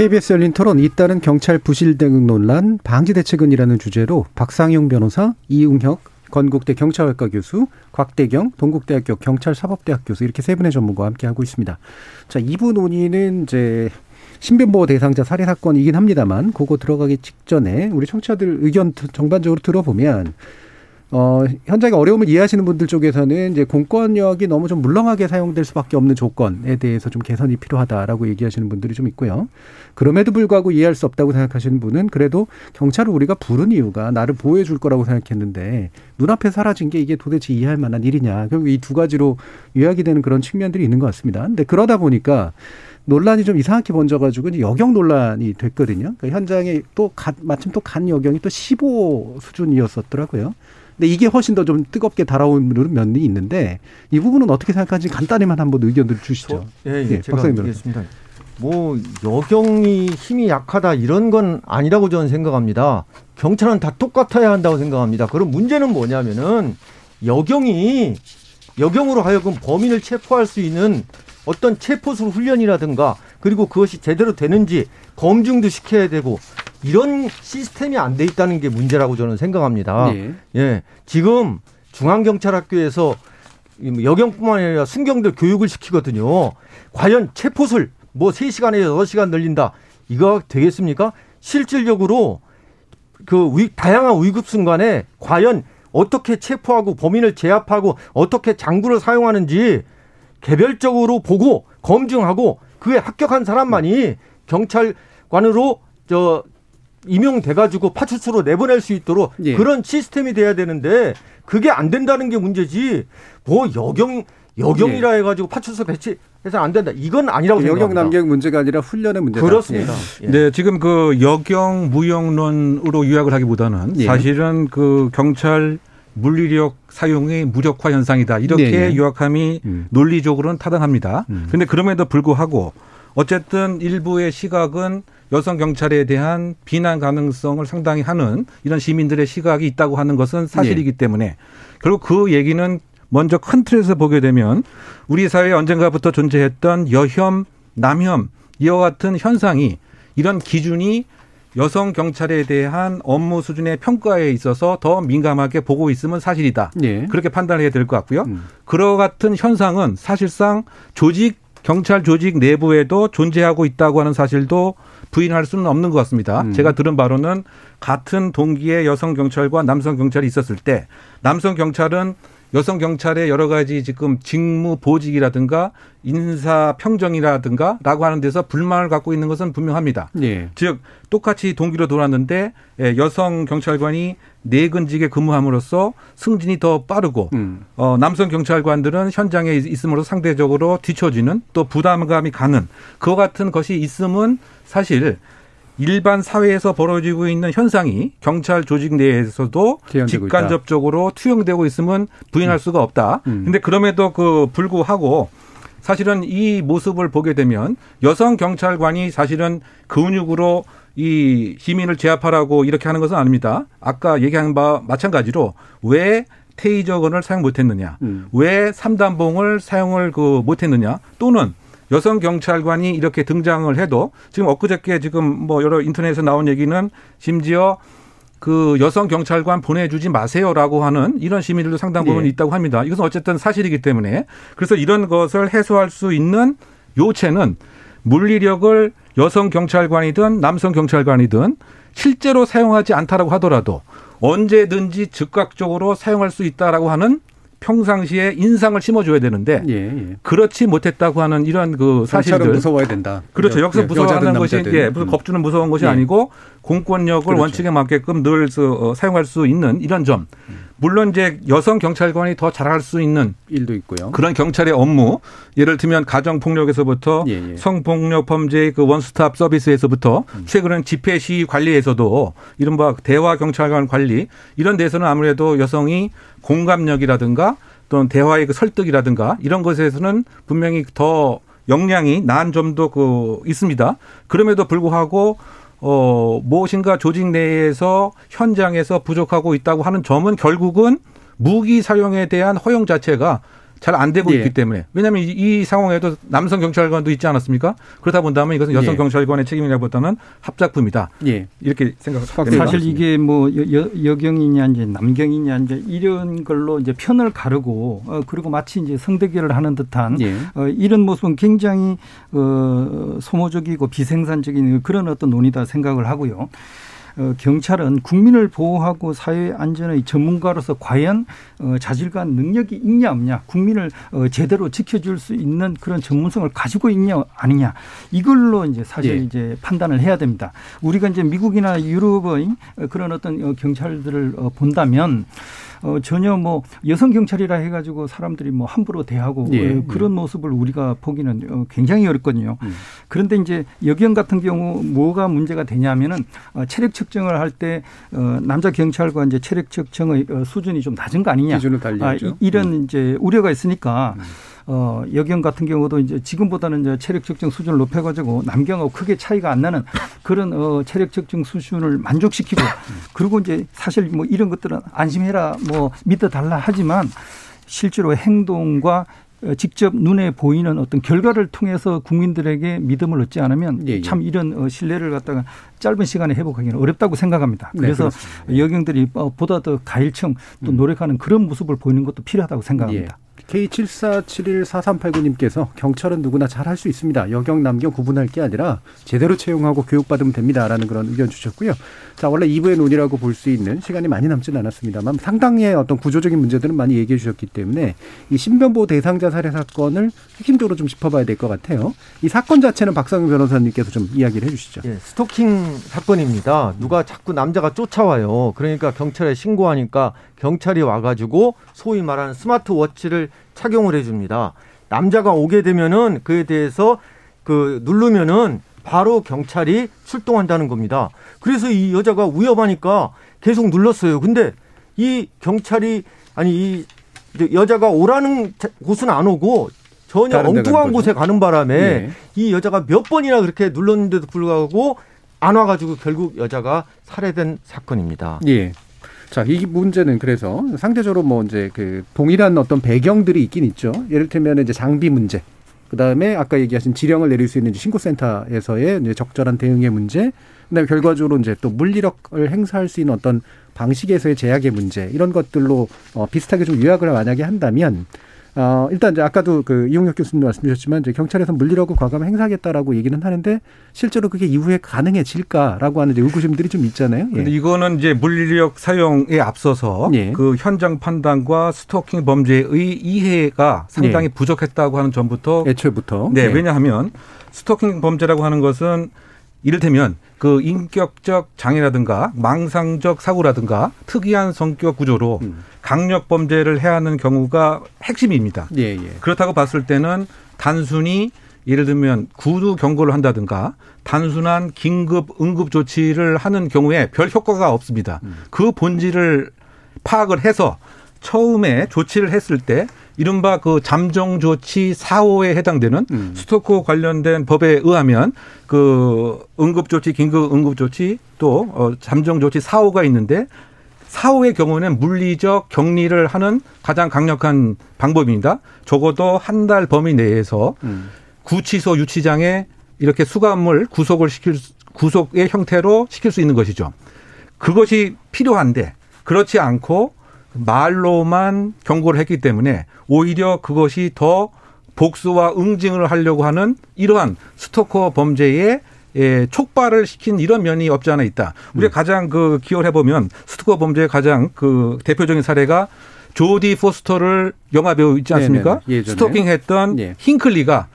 KBS 열린 토론 잇따른 경찰 부실 대응 논란 방지 대책은이라는 주제로 박상용 변호사, 이웅혁 건국대 경찰학과 교수, 곽대경 동국대학교 경찰사법대학 교수 이렇게 세 분의 전문가와 함께 하고 있습니다. 자, 2부 논의는 이제 신변보호 대상자 살해 사건이긴 합니다만 그거 들어가기 직전에 우리 청취자들 의견 정반적으로 들어보면 어, 현장의 어려움을 이해하시는 분들 쪽에서는 이제 공권력이 너무 좀 물렁하게 사용될 수밖에 없는 조건에 대해서 좀 개선이 필요하다라고 얘기하시는 분들이 좀 있고요. 그럼에도 불구하고 이해할 수 없다고 생각하시는 분은 그래도 경찰을 우리가 부른 이유가 나를 보호해 줄 거라고 생각했는데 눈앞에 사라진 게 이게 도대체 이해할 만한 일이냐. 결국 이 두 가지로 요약이 되는 그런 측면들이 있는 것 같습니다. 근데 그러다 보니까 논란이 좀 이상하게 번져가지고 이제 여경 논란이 됐거든요. 그러니까 현장에 또 가, 마침 또 간 여경이 또 15 수준이었었더라고요. 근데 이게 훨씬 더 좀 뜨겁게 달아오는 면이 있는데 이 부분은 어떻게 생각하는지 간단히만 한번 의견들 주시죠. 저, 예, 예, 예 제가 드리겠습니다. 뭐 여경이 힘이 약하다 이런 건 아니라고 저는 생각합니다. 경찰은 다 똑같아야 한다고 생각합니다. 그럼 문제는 뭐냐면은 여경이 여경으로 하여금 범인을 체포할 수 있는 어떤 체포술 훈련이라든가 그리고 그것이 제대로 되는지 검증도 시켜야 되고 이런 시스템이 안 돼 있다는 게 문제라고 저는 생각합니다. 네. 예. 지금 중앙경찰학교에서 여경뿐만 아니라 순경들 교육을 시키거든요. 과연 체포술 뭐 3시간에 6시간 늘린다. 이거 되겠습니까? 실질적으로 그 위, 다양한 위급 순간에 과연 어떻게 체포하고 범인을 제압하고 어떻게 장구를 사용하는지 개별적으로 보고 검증하고 그에 합격한 사람만이 경찰관으로 저 임용돼가지고 파출소로 내보낼 수 있도록 예. 그런 시스템이 돼야 되는데 그게 안 된다는 게 문제지 뭐 여경 여경이라 예. 해가지고 파출소 배치 해서 안 된다. 이건 아니라고 생각합니다. 여경 남경 문제가 아니라 훈련의 문제다. 그렇습니다. 예. 네, 지금 그 여경 무용론으로 요약을 하기보다는 예. 사실은 그 경찰 물리력 사용의 무력화 현상이다. 이렇게 네, 네. 요약함이 음. 논리적으로는 타당합니다. 그런데 음. 그럼에도 불구하고 어쨌든 일부의 시각은 여성 경찰에 대한 비난 가능성을 상당히 하는 이런 시민들의 시각이 있다고 하는 것은 사실이기 네. 때문에 결국 그 얘기는 먼저 큰 틀에서 보게 되면 우리 사회에 언젠가부터 존재했던 여혐, 남혐 이와 같은 현상이 이런 기준이 여성 경찰에 대한 업무 수준의 평가에 있어서 더 민감하게 보고 있으면 사실이다. 네. 그렇게 판단해야 될 것 같고요. 음. 그러 같은 현상은 사실상 조직 경찰 조직 내부에도 존재하고 있다고 하는 사실도 부인할 수는 없는 것 같습니다. 음. 제가 들은 바로는 같은 동기의 여성 경찰과 남성 경찰이 있었을 때 남성 경찰은 여성 경찰의 여러 가지 지금 직무 보직이라든가 인사 평정이라든가라고 하는 데서 불만을 갖고 있는 것은 분명합니다. 예. 즉 똑같이 동기로 돌았는데 예, 여성 경찰관이 내근직에 근무함으로써 승진이 더 빠르고 음. 어, 남성 경찰관들은 현장에 있음으로 상대적으로 뒤처지는 또 부담감이 가는 그와 같은 것이 있음은 사실 일반 사회에서 벌어지고 있는 현상이 경찰 조직 내에서도 직간접적으로 투영되고 있으면 부인할 음. 수가 없다. 음. 근데 그럼에도 그 불구하고 사실은 이 모습을 보게 되면 여성 경찰관이 사실은 근육으로 이 시민을 제압하라고 이렇게 하는 것은 아닙니다. 아까 얘기한 바와 마찬가지로 왜 테이저건을 사용 못했느냐, 음. 왜 삼단봉을 사용을 그 못했느냐, 또는 여성 경찰관이 이렇게 등장을 해도 지금 엊그저께 지금 뭐 여러 인터넷에서 나온 얘기는 심지어 그 여성 경찰관 보내주지 마세요라고 하는 이런 시민들도 상당 부분 예. 있다고 합니다. 이것은 어쨌든 사실이기 때문에 그래서 이런 것을 해소할 수 있는 요체는 물리력을 여성 경찰관이든 남성 경찰관이든 실제로 사용하지 않다라고 하더라도 언제든지 즉각적으로 사용할 수 있다라고 하는 평상시에 인상을 심어줘야 되는데 예, 예. 그렇지 못했다고 하는 이런 그 사실들 무서워야 된다. 그렇죠. 여기서 무서워하는 것이 예, 무슨 겁주는 무서운 것이 예. 아니고 공권력을 그렇죠. 원칙에 맞게끔 늘 어, 사용할 수 있는 이런 점. 물론 이제 여성 경찰관이 더 잘할 수 있는 일도 있고요. 그런 경찰의 업무, 예를 들면 가정 폭력에서부터 예, 예. 성폭력 범죄의 그 원스톱 서비스에서부터 음. 최근은 집회 시위 관리에서도 이른바 대화 경찰관 관리 이런 데서는 아무래도 여성이 공감력이라든가 또는 대화의 그 설득이라든가 이런 것에서는 분명히 더 역량이 나은 점도 그 있습니다. 그럼에도 불구하고 어, 무엇인가 조직 내에서 현장에서 부족하고 있다고 하는 점은 결국은 무기 사용에 대한 허용 자체가 잘 안 되고 예. 있기 때문에 왜냐하면 이, 이, 상황에도 남성 경찰관도 있지 않았습니까? 그러다 본다면 이것은 여성 예. 경찰관의 책임이라기보다는 합작품이다. 예. 이렇게 생각합니다. 사실 이게 뭐 여, 여경이냐 이제 남경이냐 이제 이런 걸로 이제 편을 가르고 어, 그리고 마치 이제 성대결을 하는 듯한 예. 어, 이런 모습은 굉장히 어, 소모적이고 비생산적인 그런 어떤 논의다 생각을 하고요. 어, 경찰은 국민을 보호하고 사회 안전의 전문가로서 과연 어, 자질과 능력이 있냐 없냐, 국민을 어, 제대로 지켜줄 수 있는 그런 전문성을 가지고 있냐 아니냐 이걸로 이제 사실 예. 이제 판단을 해야 됩니다. 우리가 이제 미국이나 유럽의 그런 어떤 경찰들을 본다면. 어, 전혀 뭐 여성 경찰이라 해가지고 사람들이 뭐 함부로 대하고 예. 어, 그런 모습을 우리가 보기는 어, 굉장히 어렵거든요. 음. 그런데 이제 여경 같은 경우 뭐가 문제가 되냐면은 어, 체력 측정을 할때 어, 남자 경찰과 이제 체력 측정의 어, 수준이 좀 낮은 거 아니냐. 기준을 달리죠. 아, 이런 음. 이제 우려가 있으니까. 음. 어, 여경 같은 경우도 이제 지금보다는 이제 체력 측정 수준을 높여가지고 남경하고 크게 차이가 안 나는 그런 어, 체력 측정 수준을 만족시키고 그리고 이제 사실 뭐 이런 것들은 안심해라 뭐 믿어달라 하지만 실제로 행동과 직접 눈에 보이는 어떤 결과를 통해서 국민들에게 믿음을 얻지 않으면 예, 예. 참 이런 어, 신뢰를 갖다가 짧은 시간에 회복하기는 어렵다고 생각합니다. 네, 그래서 네, 여경들이 어, 보다 더 가일청 또 음. 노력하는 그런 모습을 보이는 것도 필요하다고 생각합니다. 예. K74714389님께서 경찰은 누구나 잘할 수 있습니다. 여경, 남경 구분할 게 아니라 제대로 채용하고 교육받으면 됩니다라는 그런 의견 주셨고요. 자, 원래 2부의 논의라고 볼 수 있는 시간이 많이 남지는 않았습니다만 상당히의 어떤 구조적인 문제들은 많이 얘기해 주셨기 때문에 이 신변보호 대상자 살해 사건을 핵심적으로 좀 짚어봐야 될 것 같아요. 이 사건 자체는 박상영 변호사님께서 좀 이야기를 해 주시죠. 예, 스토킹 사건입니다. 누가 자꾸 남자가 쫓아와요. 그러니까 경찰에 신고하니까 경찰이 와가지고 소위 말하는 스마트워치를 착용을 해줍니다. 남자가 오게 되면은 그에 대해서 그 누르면은 바로 경찰이 출동한다는 겁니다. 그래서 이 여자가 위험하니까 계속 눌렀어요. 근데 이 경찰이 아니 이 여자가 오라는 곳은 안 오고 전혀 엉뚱한 곳에 가는 바람에 네. 이 여자가 몇 번이나 그렇게 눌렀는데도 불구하고 안 와가지고 결국 여자가 살해된 사건입니다. 예. 자, 이 문제는 그래서 상대적으로 뭐 이제 그 동일한 어떤 배경들이 있긴 있죠. 예를 들면 이제 장비 문제. 그 다음에 아까 얘기하신 지령을 내릴 수 있는 신고센터에서의 이제 적절한 대응의 문제. 그다음에 결과적으로 이제 또 물리력을 행사할 수 있는 어떤 방식에서의 제약의 문제 이런 것들로 어, 비슷하게 좀 요약을 만약에 한다면 어, 일단 이제 아까도 그 이용혁 교수님 말씀 주셨지만 이제 경찰에서 물리력을 과감히 행사하겠다라고 얘기는 하는데 실제로 그게 이후에 가능해질까라고 하는 이제 의구심들이 좀 있잖아요. 예. 근데 이거는 이제 물리력 사용에 앞서서 예. 그 현장 판단과 스토킹 범죄의 이해가 상당히 예. 부족했다고 하는 점부터 애초부터 네, 예. 왜냐하면 스토킹 범죄라고 하는 것은 이를테면 그 인격적 장애라든가 망상적 사고라든가 특이한 성격 구조로 음. 강력 범죄를 해야 하는 경우가 핵심입니다. 예, 예. 그렇다고 봤을 때는 단순히 예를 들면 구두 경고를 한다든가 단순한 긴급 응급 조치를 하는 경우에 별 효과가 없습니다. 음. 그 본질을 파악을 해서 처음에 조치를 했을 때 이른바 그 잠정 조치 4호에 해당되는 음. 스토커 관련된 법에 의하면 그 응급 조치, 긴급 응급 조치 또 어, 잠정 조치 4호가 있는데 4호의 경우는 물리적 격리를 하는 가장 강력한 방법입니다. 적어도 한 달 범위 내에서 음. 구치소 유치장에 이렇게 수감을 구속을 시킬 구속의 형태로 시킬 수 있는 것이죠. 그것이 필요한데 그렇지 않고 말로만 경고를 했기 때문에 오히려 그것이 더 복수와 응징을 하려고 하는 이러한 스토커 범죄의 예, 촉발을 시킨 이런 면이 없지 않아 있다. 우리가 음. 가장 그 기여를 해보면 스토커 범죄의 가장 그 대표적인 사례가 조디 포스터를 영화 배우 있지 않습니까? 스토킹했던 예. 힌클리가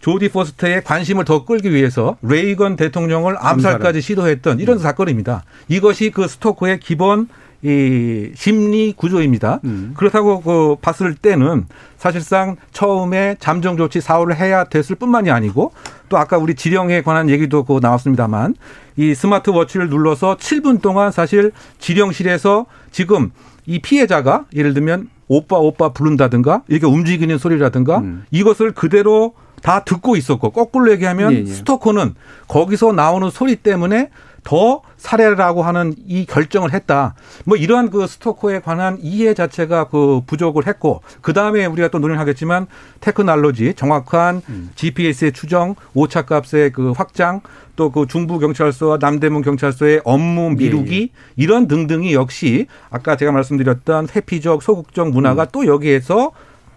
조디 포스터의 관심을 더 끌기 위해서 레이건 대통령을 암살까지 시도했던 이런 음. 사건입니다. 이것이 그 스토커의 기본 이 심리 구조입니다. 음. 그렇다고 그 봤을 때는 사실상 처음에 잠정 조치 사후를 해야 됐을 뿐만이 아니고 또 아까 우리 지령에 관한 얘기도 그 나왔습니다만 이 스마트워치를 눌러서 7분 동안 사실 지령실에서 지금 이 피해자가 예를 들면 오빠 오빠 부른다든가 이렇게 움직이는 소리라든가 음. 이것을 그대로 다 듣고 있었고 거꾸로 얘기하면 예, 예. 스토커는 거기서 나오는 소리 때문에 더 살해라고 하는 이 결정을 했다. 뭐 이러한 그 스토커에 관한 이해 자체가 그 부족을 했고 그 다음에 우리가 또 논의를 하겠지만 테크놀로지 정확한 음. GPS의 추정, 오차값의 그 확장, 또 그 중부 경찰서와 남대문 경찰서의 업무 미루기 예, 예. 이런 등등이 역시 아까 제가 말씀드렸던 회피적 소극적 문화가 음. 또 여기에서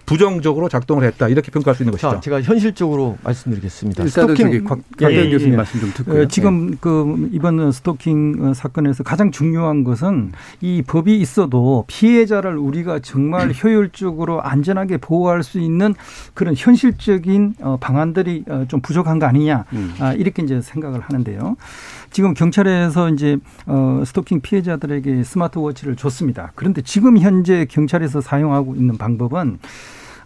부정적으로 작동을 했다 이렇게 평가할 수 있는 것이죠. 자, 제가 현실적으로 말씀드리겠습니다. 스토킹 곽 예, 예, 교수님 예. 말씀 좀 듣고요. 어, 지금 네. 그 이번 스토킹 어, 사건에서 가장 중요한 것은 이 법이 있어도 피해자를 우리가 정말 [clears throat] 효율적으로 안전하게 보호할 수 있는 그런 현실적인 어, 방안들이 좀 부족한 거 아니냐 음. 아, 이렇게 이제 생각을 하는데요. 지금 경찰에서 이제 어 스토킹 피해자들에게 스마트워치를 줬습니다. 그런데 지금 현재 경찰에서 사용하고 있는 방법은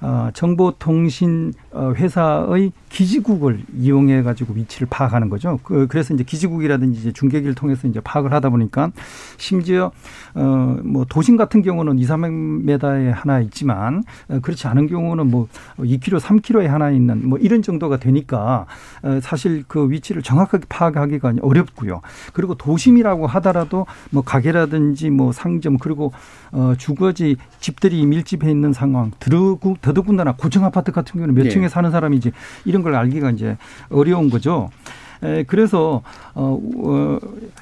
어, 정보통신 어, 회사의 기지국을 이용해 가지고 위치를 파악하는 거죠. 그, 그래서 이제 기지국이라든지 이제 중계기를 통해서 이제 파악을 하다 보니까 심지어 어, 뭐 도심 같은 경우는 2, 300m에 하나 있지만 어, 그렇지 않은 경우는 뭐 2km, 3km에 하나 있는 뭐 이런 정도가 되니까 어, 사실 그 위치를 정확하게 파악하기가 어렵고요. 그리고 도심이라고 하더라도 뭐 가게라든지 뭐 상점 그리고 어, 주거지 집들이 밀집해 있는 상황, 더더군다나 고층 아파트 같은 경우는 몇 네. 층에 사는 사람이지 이런 걸 알기가 이제 어려운 거죠. 에, 그래서 어, 어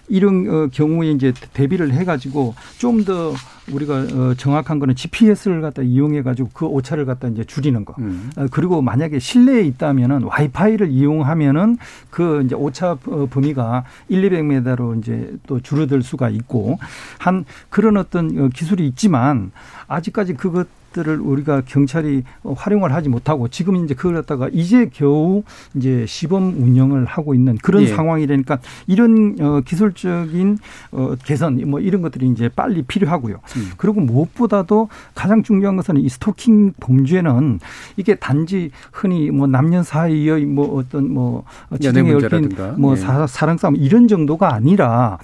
이런 어, 경우에 이제 대비를 해가지고 좀 더 우리가 어, 정확한 거는 GPS를 갖다 이용해 가지고 그 오차를 갖다 이제 줄이는 거. 음. 어, 그리고 만약에 실내에 있다면은 와이파이를 이용하면은 그 이제 오차 어, 범위가 1, 200m로 이제 또 줄어들 수가 있고 한 그런 어떤 어, 기술이 있지만 아직까지 그것 것들을 우리가 경찰이 활용을 하지 못하고 지금 이제 그걸 갖다가 이제 겨우 이제 시범 운영을 하고 있는 그런 예. 상황이라니까 이런 어 기술적인 어 개선 뭐 이런 것들이 이제 빨리 필요하고요. 음. 그리고 무엇보다도 가장 중요한 것은 이 스토킹 범죄는 이게 단지 흔히 뭐 남녀 사이의 뭐 어떤 뭐 지정에 얽힌 뭐 예. 사랑 싸움 이런 정도가 아니라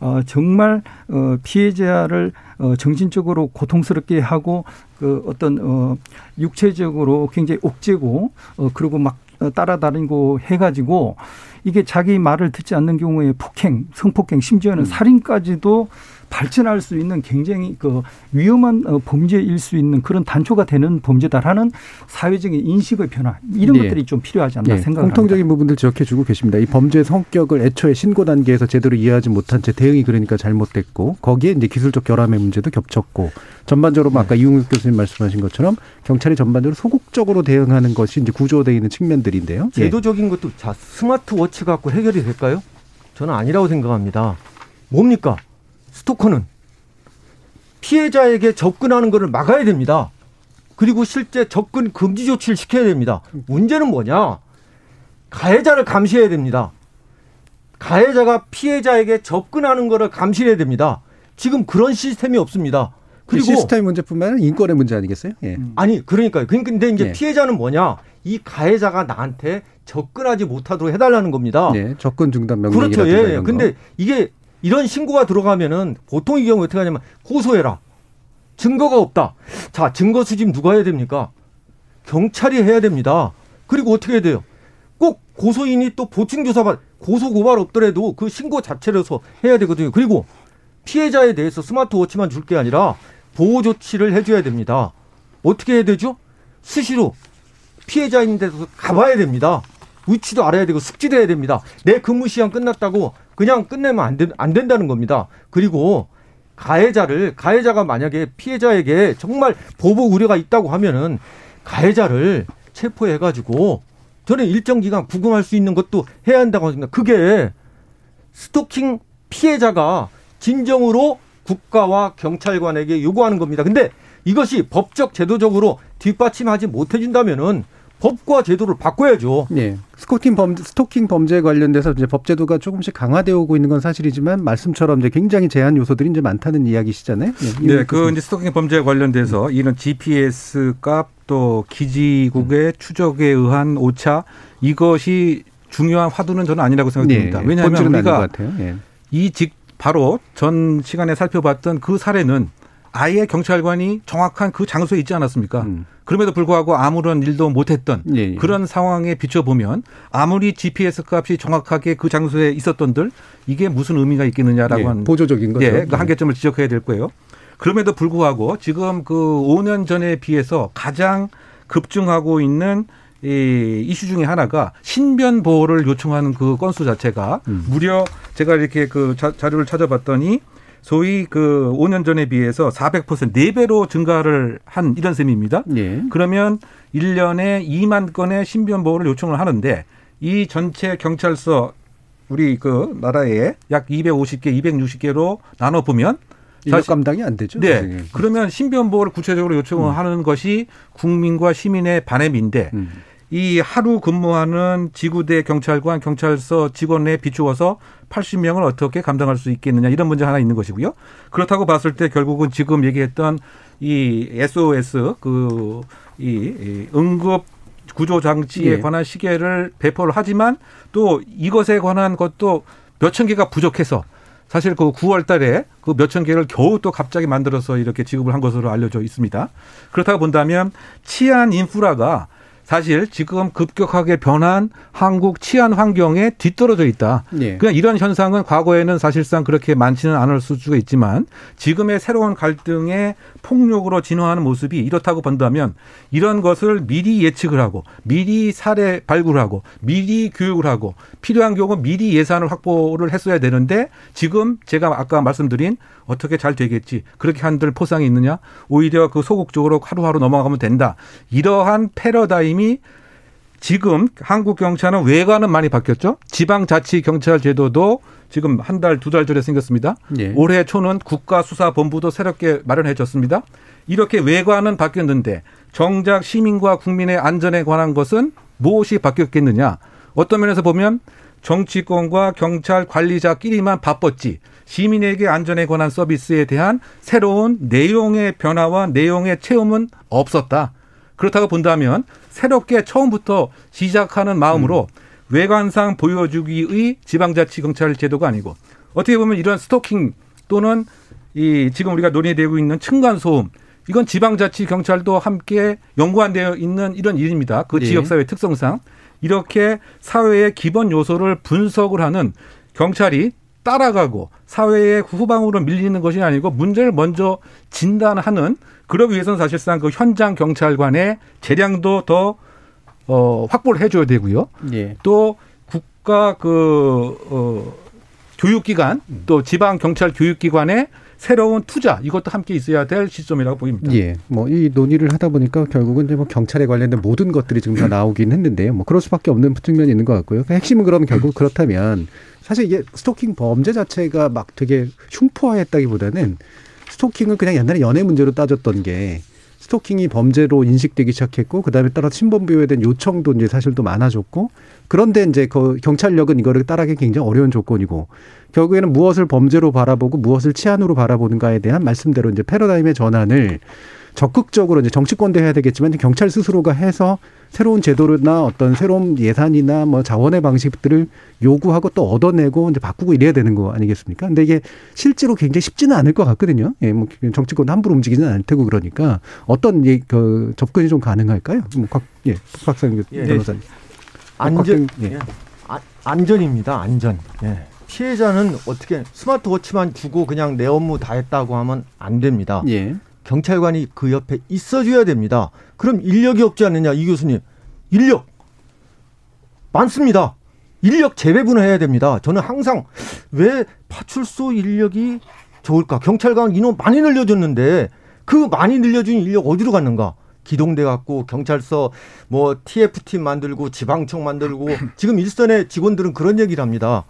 어 정말 어 피해자를 어 정신적으로 고통스럽게 하고 그 어떤 어 육체적으로 굉장히 옥죄고 어 그리고 막 따라다니고 해가지고 이게 자기 말을 듣지 않는 경우에 폭행, 성폭행, 심지어는 음. 살인까지도 발전할 수 있는 굉장히 그 위험한 어, 범죄일 수 있는 그런 단초가 되는 범죄다라는 사회적인 인식의 변화 이런 네. 것들이 좀 필요하지 않나 네. 생각합니다. 공통적인 부분들 지적해주고 계십니다. 이 범죄 성격을 애초에 신고 단계에서 제대로 이해하지 못한 채 대응이 그러니까 잘못됐고 거기에 이제 기술적 결함의 문제도 겹쳤고 전반적으로 뭐 네. 아까 이웅욱 교수님 말씀하신 것처럼 경찰이 전반적으로 소극적으로 대응하는 것이 이제 구조되어 있는 측면들인데요. 예. 제도적인 것도 자 스마트워치 갖고 해결이 될까요? 저는 아니라고 생각합니다. 뭡니까? 스토커는 피해자에게 접근하는 것을 막아야 됩니다. 그리고 실제 접근 금지 조치를 시켜야 됩니다. 문제는 뭐냐? 가해자를 감시해야 됩니다. 가해자가 피해자에게 접근하는 것을 감시해야 됩니다. 지금 그런 시스템이 없습니다. 그리고 시스템 문제뿐만 아니라 인권의 문제 아니겠어요? 예. 음. 아니 그러니까요. 근데 이제 예. 피해자는 뭐냐? 이 가해자가 나한테 접근하지 못하도록 해달라는 겁니다. 네, 접근 중단 명령이 그렇죠. 예. 예. 근데 이게 이런 신고가 들어가면은 보통 이 경우 어떻게 하냐면 고소해라. 증거가 없다. 자, 증거 수집 누가 해야 됩니까? 경찰이 해야 됩니다. 그리고 어떻게 해야 돼요? 꼭 고소인이 또 보충 조사 고소 고발 없더라도 그 신고 자체로서 해야 되거든요. 그리고 피해자에 대해서 스마트워치만 줄 게 아니라 보호 조치를 해줘야 됩니다. 어떻게 해야 되죠? 수시로 피해자인 데서 가봐야 됩니다. 위치도 알아야 되고 숙지도 해야 됩니다. 내 근무 시간 끝났다고 그냥 끝내면 안, 되, 안 된다는 겁니다. 그리고 가해자를 가해자가 만약에 피해자에게 정말 보복 우려가 있다고 하면은 가해자를 체포해 가지고 저는 일정 기간 구금할 수 있는 것도 해야 한다고 생각. 그게 스토킹 피해자가 진정으로 국가와 경찰관에게 요구하는 겁니다. 근데 이것이 법적 제도적으로 뒷받침하지 못해 준다면은 법과 제도를 바꿔야죠. 네. 스토킹 범죄, 스토킹 범죄에 관련돼서 이제 법 제도가 조금씩 강화되어 오고 있는 건 사실이지만 말씀처럼 이제 굉장히 제한 요소들이 이제 많다는 이야기시잖아요. 네, 네그 이제 스토킹 범죄에 관련돼서 이런 GPS 값 또 기지국의 추적에 의한 오차 이것이 중요한 화두는 저는 아니라고 생각됩니다. 네, 왜냐하면 우리가 네. 이직 바로 전 시간에 살펴봤던 그 사례는 아예 경찰관이 정확한 그 장소에 있지 않았습니까? 음. 그럼에도 불구하고 아무런 일도 못했던 예, 예. 그런 상황에 비춰보면 아무리 GPS 값이 정확하게 그 장소에 있었던들 이게 무슨 의미가 있겠느냐라고 예, 한 보조적인 거죠. 예, 그 한계점을 지적해야 될 거예요. 그럼에도 불구하고 지금 그 5년 전에 비해서 가장 급증하고 있는 이 이슈 중에 하나가 신변 보호를 요청하는 그 건수 자체가 음. 무려 제가 이렇게 그 자, 자료를 찾아봤더니 소위 그 5년 전에 비해서 400% 4배로 증가를 한 이런 셈입니다. 예. 그러면 1년에 2만 건의 신변 보호를 요청을 하는데 이 전체 경찰서 우리 그 나라에 약 250개, 260개로 나눠 보면 인력 감당이 안 되죠. 네. 네. 그러면 신변 보호를 구체적으로 요청을 음. 하는 것이 국민과 시민의 바램인데 음. 이 하루 근무하는 지구대 경찰관, 경찰서 직원에 비추어서 80명을 어떻게 감당할 수 있겠느냐 이런 문제 하나 있는 것이고요. 그렇다고 봤을 때 결국은 지금 얘기했던 이 SOS 그 이 응급 구조 장치에 예. 관한 시계를 배포를 하지만 또 이것에 관한 것도 몇천 개가 부족해서 사실 그 9월 달에 그 몇천 개를 겨우 또 갑자기 만들어서 이렇게 지급을 한 것으로 알려져 있습니다. 그렇다고 본다면 치안 인프라가 사실 지금 급격하게 변한 한국 치안 환경에 뒤떨어져 있다. 예. 그냥 이런 현상은 과거에는 사실상 그렇게 많지는 않을 수가 있지만 지금의 새로운 갈등의 폭력으로 진화하는 모습이 이렇다고 본다면 이런 것을 미리 예측을 하고 미리 사례 발굴하고 미리 교육을 하고 필요한 경우 미리 예산을 확보를 했어야 되는데 지금 제가 아까 말씀드린 어떻게 잘 되겠지? 그렇게 한들 포상이 있느냐? 오히려 그 소극 적으로 하루하루 넘어가면 된다. 이러한 패러다임이 지금 한국 경찰은 외관은 많이 바뀌었죠? 지방자치 경찰 제도도 지금 한 달 두 달 전에 생겼습니다. 예. 올해 초는 국가수사본부도 새롭게 마련해졌습니다. 이렇게 외관은 바뀌었는데 정작 시민과 국민의 안전에 관한 것은 무엇이 바뀌었겠느냐? 어떤 면에서 보면 정치권과 경찰 관리자끼리만 바빴지 시민에게 안전에 관한 서비스에 대한 새로운 내용의 변화와 내용의 체험은 없었다. 그렇다고 본다면 새롭게 처음부터 시작하는 마음으로 음. 외관상 보여주기의 지방자치 경찰 제도가 아니고 어떻게 보면 이런 스토킹 또는 이 지금 우리가 논의되고 있는 층간 소음 이건 지방자치 경찰도 함께 연관되어 있는 이런 일입니다. 그 네. 지역사회 특성상 이렇게 사회의 기본 요소를 분석을 하는 경찰이 따라가고 사회의 후방으로 밀리는 것이 아니고 문제를 먼저 진단하는 그러기 위해서는 사실상 그 현장 경찰관의 재량도 더 어, 확보를 해줘야 되고요. 예. 또 국가 그 어, 교육기관 또 지방 경찰 교육기관의 새로운 투자 이것도 함께 있어야 될 시점이라고 보입니다. 예. 뭐 이 논의를 하다 보니까 결국은 이제 뭐 경찰에 관련된 모든 것들이 지금 다 나오긴 했는데요. 뭐 그럴 수밖에 없는 측면이 있는 것 같고요. 그 핵심은 그러면 결국 그렇다면 사실 이게 스토킹 범죄 자체가 막 되게 흉포화했다기보다는 스토킹은 그냥 옛날에 연애 문제로 따졌던 게 스토킹이 범죄로 인식되기 시작했고 그다음에 따라 신변부여에 대한 요청도 이제 사실 또 많아졌고 그런데 이제 그 경찰력은 이거를 따라하기 굉장히 어려운 조건이고 결국에는 무엇을 범죄로 바라보고 무엇을 치안으로 바라보는가에 대한 말씀대로 이제 패러다임의 전환을 적극적으로 이제 정치권도 해야 되겠지만 경찰 스스로가 해서 새로운 제도나 어떤 새로운 예산이나 뭐 자원의 방식들을 요구하고 또 얻어내고 이제 바꾸고 이래야 되는 거 아니겠습니까? 근데 이게 실제로 굉장히 쉽지는 않을 것 같거든요. 예, 뭐 정치권 함부로 움직이지는 않을 테고 그러니까 어떤 예, 그 접근이 좀 가능할까요? 뭐 곽, 예, 박상 예, 변호사님. 안전, 예. 아, 안전입니다. 안전. 예. 피해자는 어떻게 스마트워치만 주고 그냥 내 업무 다 했다고 하면 안 됩니다. 예. 경찰관이 그 옆에 있어줘야 됩니다. 그럼 인력이 없지 않느냐, 이 교수님. 인력 많습니다. 인력 재배분을 해야 됩니다. 저는 항상 왜 파출소 인력이 좋을까? 경찰관 인원 많이 늘려줬는데 그 많이 늘려준 인력 어디로 갔는가? 기동대 갖고 경찰서 뭐 TF팀 만들고 지방청 만들고 [laughs] 지금 일선의 직원들은 그런 얘기를 합니다.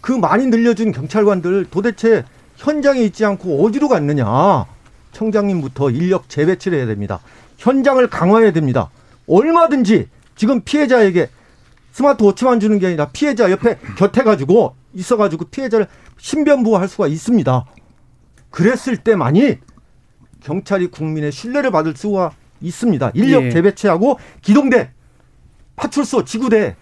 그 많이 늘려준 경찰관들 도대체 현장에 있지 않고 어디로 갔느냐? 청장님부터 인력 재배치를 해야 됩니다. 현장을 강화해야 됩니다. 얼마든지 지금 피해자에게 스마트워치만 주는 게 아니라 피해자 옆에 곁에 가지고 있어 가지고 피해자를 신변보호할 수가 있습니다. 그랬을 때만이 경찰이 국민의 신뢰를 받을 수가 있습니다. 인력 예. 재배치하고 기동대, 파출소, 지구대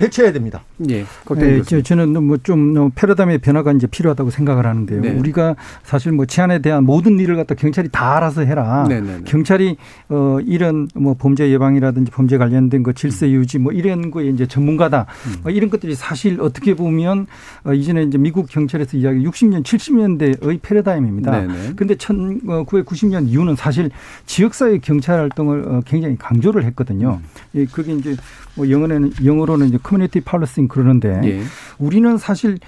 배치해야 됩니다. 예. 네, 저는 뭐좀 뭐 패러다임의 변화가 이제 필요하다고 생각을 하는데요. 네. 우리가 사실 뭐 치안에 대한 모든 일을 갖다 경찰이 다 알아서 해라. 네네네. 네, 네. 경찰이 어 이런 뭐 범죄 예방이라든지 범죄 관련된 거 질서 음. 유지 뭐 이런 거에 이제 전문가다. 음. 뭐 이런 것들이 사실 어떻게 보면 어 이전에 이제 미국 경찰에서 이야기 60년 70년대의 패러다임입니다. 근데 1990년 이후는 사실 지역사회 경찰 활동을 어, 굉장히 강조를 했거든요. 음. 그게 이제 뭐 영어는 영어로는 이제 커뮤니티 팔러싱 그러는데 예. 우리는 사실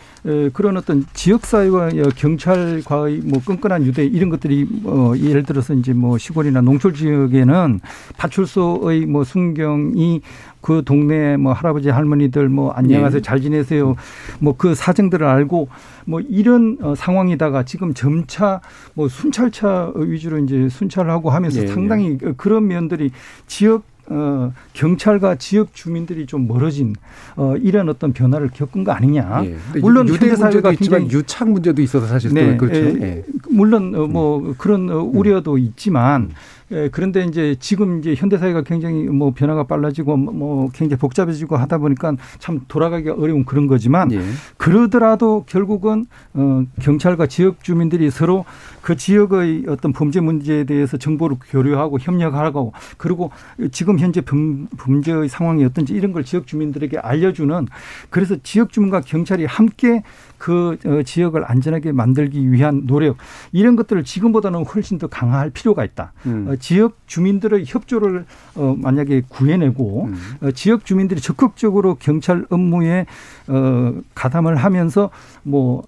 그런 어떤 지역 사회와 경찰과의 뭐 끈끈한 유대 이런 것들이 어 예를 들어서 이제 뭐 시골이나 농촌 지역에는 파출소의 뭐 순경이 그 동네 뭐 할아버지 할머니들 뭐 안녕하세요 예. 잘 지내세요 뭐 그 사정들을 알고 뭐 이런 어 상황이다가 지금 점차 뭐 순찰차 위주로 이제 순찰하고 하면서 예. 상당히 그런 면들이 지역 어, 경찰과 지역 주민들이 좀 멀어진 어, 이런 어떤 변화를 겪은 거 아니냐. 예. 물론 유대 문제도 있지만 유착 문제도 있어서 사실 네, 그렇죠. 예, 예. 물론 어, 뭐 음. 그런 어, 우려도 있지만 음. 예, 그런데 이제 지금 이제 현대 사회가 굉장히 뭐 변화가 빨라지고 뭐, 뭐 굉장히 복잡해지고 하다 보니까 참 돌아가기가 어려운 그런 거지만 예. 그러더라도 결국은 어 경찰과 지역 주민들이 서로 그 지역의 어떤 범죄 문제에 대해서 정보를 교류하고 협력하고 그리고 지금 현재 범죄의 상황이 어떤지 이런 걸 지역 주민들에게 알려주는 그래서 지역 주민과 경찰이 함께 그 어, 지역을 안전하게 만들기 위한 노력 이런 것들을 지금보다는 훨씬 더 강화할 필요가 있다. 음. 어, 지역 주민들의 협조를 어, 만약에 구해내고 음. 어, 지역 주민들이 적극적으로 경찰 업무에 어, 가담을 하면서 뭐 어,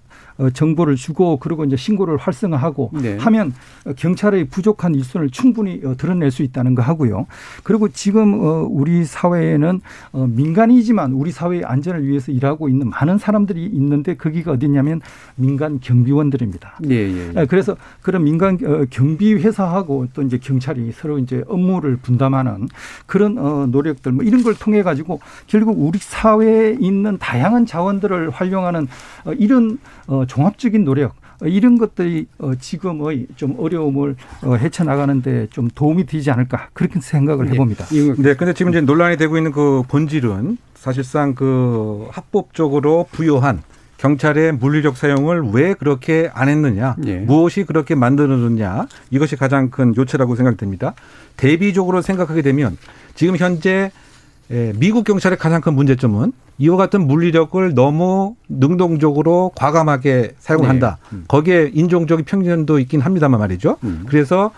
정보를 주고 그리고 이제 신고를 활성화하고 네. 하면 경찰의 부족한 일선을 충분히 어, 드러낼 수 있다는 거 하고요. 그리고 지금 어, 우리 사회에는 민간이지만 우리 사회의 안전을 위해서 일하고 있는 많은 사람들이 있는데 거기가 어디냐면 민간 경비원들입니다. 예, 예, 예. 그래서 그런 민간 경비 회사하고 또 이제 경찰이 서로 이제 업무를 분담하는 그런 노력들 뭐 이런 걸 통해 가지고 결국 우리 사회에 있는 다양한 자원들을 활용하는 이런 종합적인 노력 이런 것들이 어, 지금의 좀 어려움을 어, 헤쳐나가는데 좀 도움이 되지 않을까 그렇게 생각을 해봅니다. 네, 근데 지금 이제 논란이 되고 있는 그 본질은 사실상 그 합법적으로 부여한 경찰의 물리력 사용을 왜 그렇게 안 했느냐, 예. 무엇이 그렇게 만들어졌냐 이것이 가장 큰 요체라고 생각됩니다. 대비적으로 생각하게 되면 지금 현재 예, 미국 경찰의 가장 큰 문제점은 이와 같은 물리력을 너무 능동적으로 과감하게 사용한다. 네. 음. 거기에 인종적인 편견도 있긴 합니다만 말이죠. 음. 그래서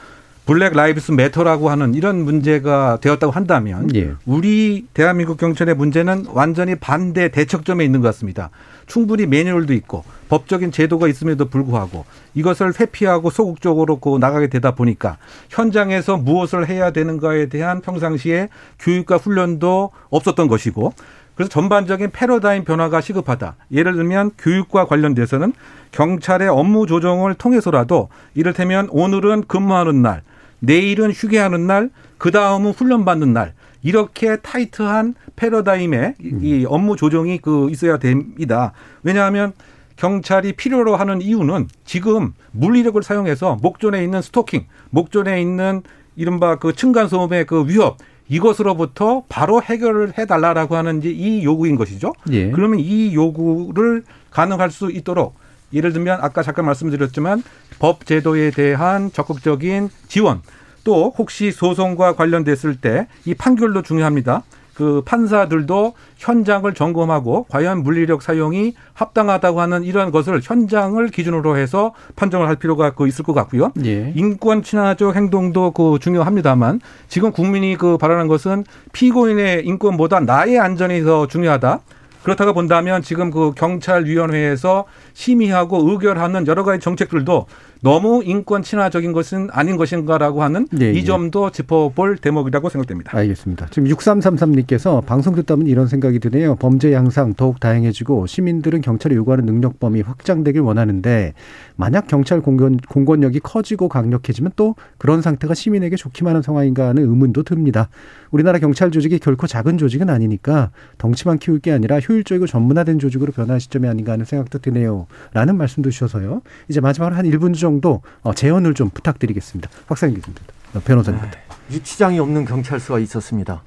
Black Lives Matter라고 하는 이런 문제가 되었다고 한다면 예. 우리 대한민국 경찰의 문제는 완전히 반대 대척점에 있는 것 같습니다. 충분히 매뉴얼도 있고 법적인 제도가 있음에도 불구하고 이것을 회피하고 소극적으로 그 나가게 되다 보니까 현장에서 무엇을 해야 되는가에 대한 평상시에 교육과 훈련도 없었던 것이고 그래서 전반적인 패러다임 변화가 시급하다. 예를 들면 교육과 관련돼서는 경찰의 업무 조정을 통해서라도 이를테면 오늘은 근무하는 날, 내일은 휴게하는 날, 그 다음은 훈련받는 날. 이렇게 타이트한 패러다임에 이 업무 조정이 그 있어야 됩니다. 왜냐하면 경찰이 필요로 하는 이유는 지금 물리력을 사용해서 목전에 있는 스토킹, 목전에 있는 이른바 그 층간소음의 그 위협 이것으로부터 바로 해결을 해달라라고 하는 이제 이 요구인 것이죠. 예. 그러면 이 요구를 가능할 수 있도록 예를 들면 아까 잠깐 말씀드렸지만 법 제도에 대한 적극적인 지원 또 혹시 소송과 관련됐을 때 이 판결도 중요합니다. 그 판사들도 현장을 점검하고 과연 물리력 사용이 합당하다고 하는 이러한 것을 현장을 기준으로 해서 판정을 할 필요가 그 있을 것 같고요. 예. 인권 친화적 행동도 그 중요합니다만 지금 국민이 그 바라는 것은 피고인의 인권보다 나의 안전이 더 중요하다. 그렇다고 본다면 지금 그 경찰위원회에서 심의하고 의결하는 여러 가지 정책들도 너무 인권 친화적인 것은 아닌 것인가라고 하는 네, 이 예. 점도 짚어볼 대목이라고 생각됩니다. 알겠습니다. 지금 6333님께서 방송 듣다 보면 이런 생각이 드네요. 범죄 양상 더욱 다양해지고 시민들은 경찰이 요구하는 능력 범위 확장되길 원하는데 만약 경찰 공권, 공권력이 커지고 강력해지면 또 그런 상태가 시민에게 좋기만 한 상황인가 하는 의문도 듭니다. 우리나라 경찰 조직이 결코 작은 조직은 아니니까 덩치만 키울 게 아니라 효율적이고 전문화된 조직으로 변화 시점이 아닌가 하는 생각도 드네요. 라는 말씀도 주셔서요. 이제 마지막으로 한 1분 정도 어, 재연을 좀 부탁드리겠습니다. 박상희 교수님, 어, 변호사님한테. 유치장이 없는 경찰서가 있었습니다.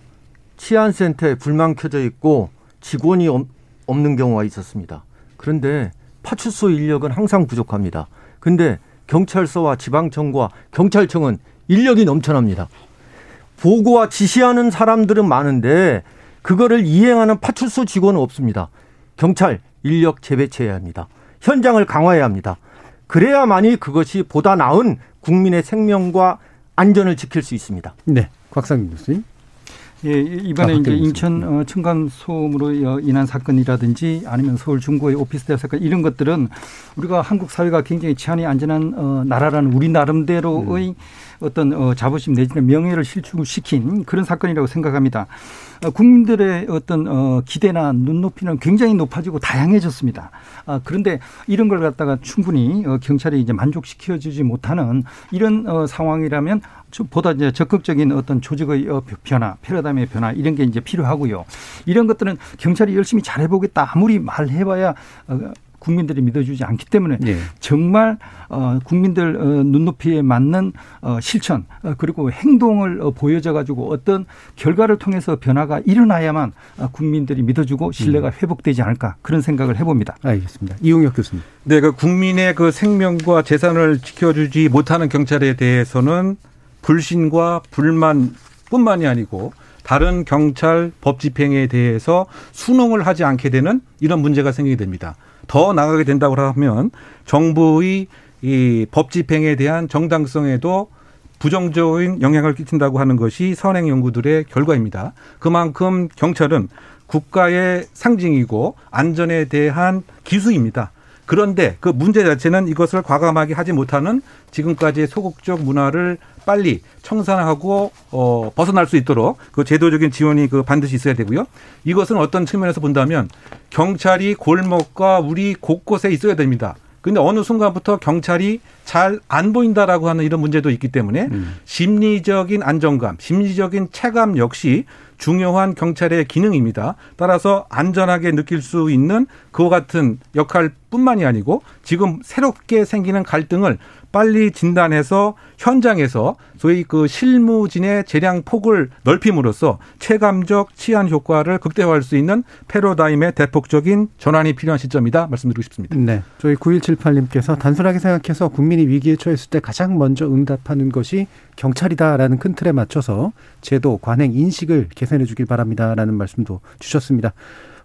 치안센터에 불만 켜져 있고 직원이 없는 경우가 있었습니다. 그런데 파출소 인력은 항상 부족합니다. 근데 경찰서와 지방청과 경찰청은 인력이 넘쳐납니다. 보고와 지시하는 사람들은 많은데 그거를 이행하는 파출소 직원은 없습니다. 경찰 인력 재배치해야 합니다. 현장을 강화해야 합니다. 그래야만이 그것이 보다 나은 국민의 생명과 안전을 지킬 수 있습니다. 네. 곽상민 교수님. 예, 이번에 아, 이제 인천 어, 층간 소음으로 인한 사건이라든지 아니면 서울 중구의 오피스텔 사건 이런 것들은 우리가 한국 사회가 굉장히 치안이 안전한 어, 나라라는 우리 나름대로의 음. 어떤 어, 자부심 내지는 명예를 실추시킨 그런 사건이라고 생각합니다. 어, 국민들의 어떤 어, 기대나 눈높이는 굉장히 높아지고 다양해졌습니다. 아, 그런데 이런 걸 갖다가 충분히 어, 경찰이 이제 만족시켜주지 못하는 이런 어, 상황이라면 보다 이제 적극적인 어떤 조직의 어, 변화, 패러다임의 변화 이런 게 이제 필요하고요. 이런 것들은 경찰이 열심히 잘해보겠다 아무리 말해봐야 어, 국민들이 믿어주지 않기 때문에 네. 정말 어, 국민들 어, 눈높이에 맞는 어, 실천 어, 그리고 행동을 어, 보여줘 가지고 어떤 결과를 통해서 변화가 일어나야만 어, 국민들이 믿어주고 신뢰가 음. 회복되지 않을까 그런 생각을 해봅니다. 알겠습니다. 이용혁 교수님. 네, 그 국민의 그 생명과 재산을 지켜주지 못하는 경찰에 대해서는 불신과 불만 뿐만이 아니고 다른 경찰 법 집행에 대해서 순응을 하지 않게 되는 이런 문제가 생기게 됩니다. 더 나가게 된다고 하면 정부의 이 법 집행에 대한 정당성에도 부정적인 영향을 끼친다고 하는 것이 선행 연구들의 결과입니다. 그만큼 경찰은 국가의 상징이고 안전에 대한 기수입니다. 그런데 그 문제 자체는 이것을 과감하게 하지 못하는 지금까지의 소극적 문화를 빨리 청산하고 어 벗어날 수 있도록 그 제도적인 지원이 그 반드시 있어야 되고요. 이것은 어떤 측면에서 본다면 경찰이 골목과 우리 곳곳에 있어야 됩니다. 근데 어느 순간부터 경찰이 잘 안 보인다라고 하는 이런 문제도 있기 때문에 음. 심리적인 안정감, 심리적인 체감 역시 중요한 경찰의 기능입니다. 따라서 안전하게 느낄 수 있는 그와 같은 역할뿐만이 아니고 지금 새롭게 생기는 갈등을 빨리 진단해서 현장에서 소위 그 실무진의 재량 폭을 넓힘으로써 체감적 치안 효과를 극대화할 수 있는 패러다임의 대폭적인 전환이 필요한 시점이다 말씀드리고 싶습니다. 네. 저희 9178님께서 단순하게 생각해서 국민이 위기에 처했을 때 가장 먼저 응답하는 것이 경찰이다라는 큰 틀에 맞춰서 제도, 관행, 인식을 개선해 주길 바랍니다라는 말씀도 주셨습니다.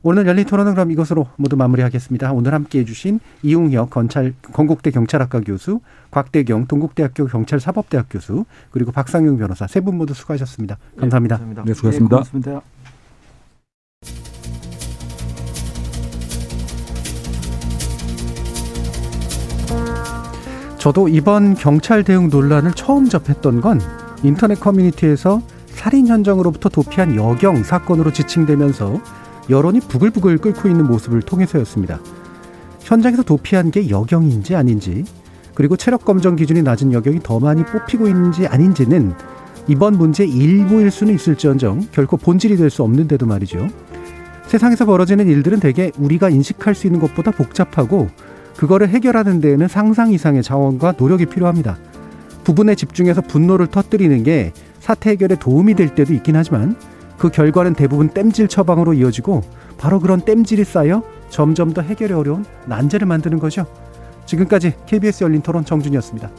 오늘 열린 토론은 그럼 이것으로 모두 마무리하겠습니다. 오늘 함께 해주신 이웅혁 건찰, 건국대 경찰학과 교수, 곽대경 동국대학교 경찰사법대학 교수, 그리고 박상용 변호사 세 분 모두 수고하셨습니다. 감사합니다. 네, 네 수고하셨습니다. 네, 고맙습니다. 저도 이번 경찰 대응 논란을 처음 접했던 건 인터넷 커뮤니티에서 살인 현장으로부터 도피한 여경 사건으로 지칭되면서 여론이 부글부글 끓고 있는 모습을 통해서였습니다. 현장에서 도피한 게 여경인지 아닌지, 그리고 체력 검정 기준이 낮은 여경이 더 많이 뽑히고 있는지 아닌지는 이번 문제의 일부일 수는 있을지언정 결코 본질이 될 수 없는데도 말이죠. 세상에서 벌어지는 일들은 대개 우리가 인식할 수 있는 것보다 복잡하고 그거를 해결하는 데에는 상상 이상의 자원과 노력이 필요합니다. 부분에 집중해서 분노를 터뜨리는 게 사태 해결에 도움이 될 때도 있긴 하지만 그 결과는 대부분 땜질 처방으로 이어지고 바로 그런 땜질이 쌓여 점점 더 해결이 어려운 난제를 만드는 거죠. 지금까지 KBS 열린 토론 정준이었습니다.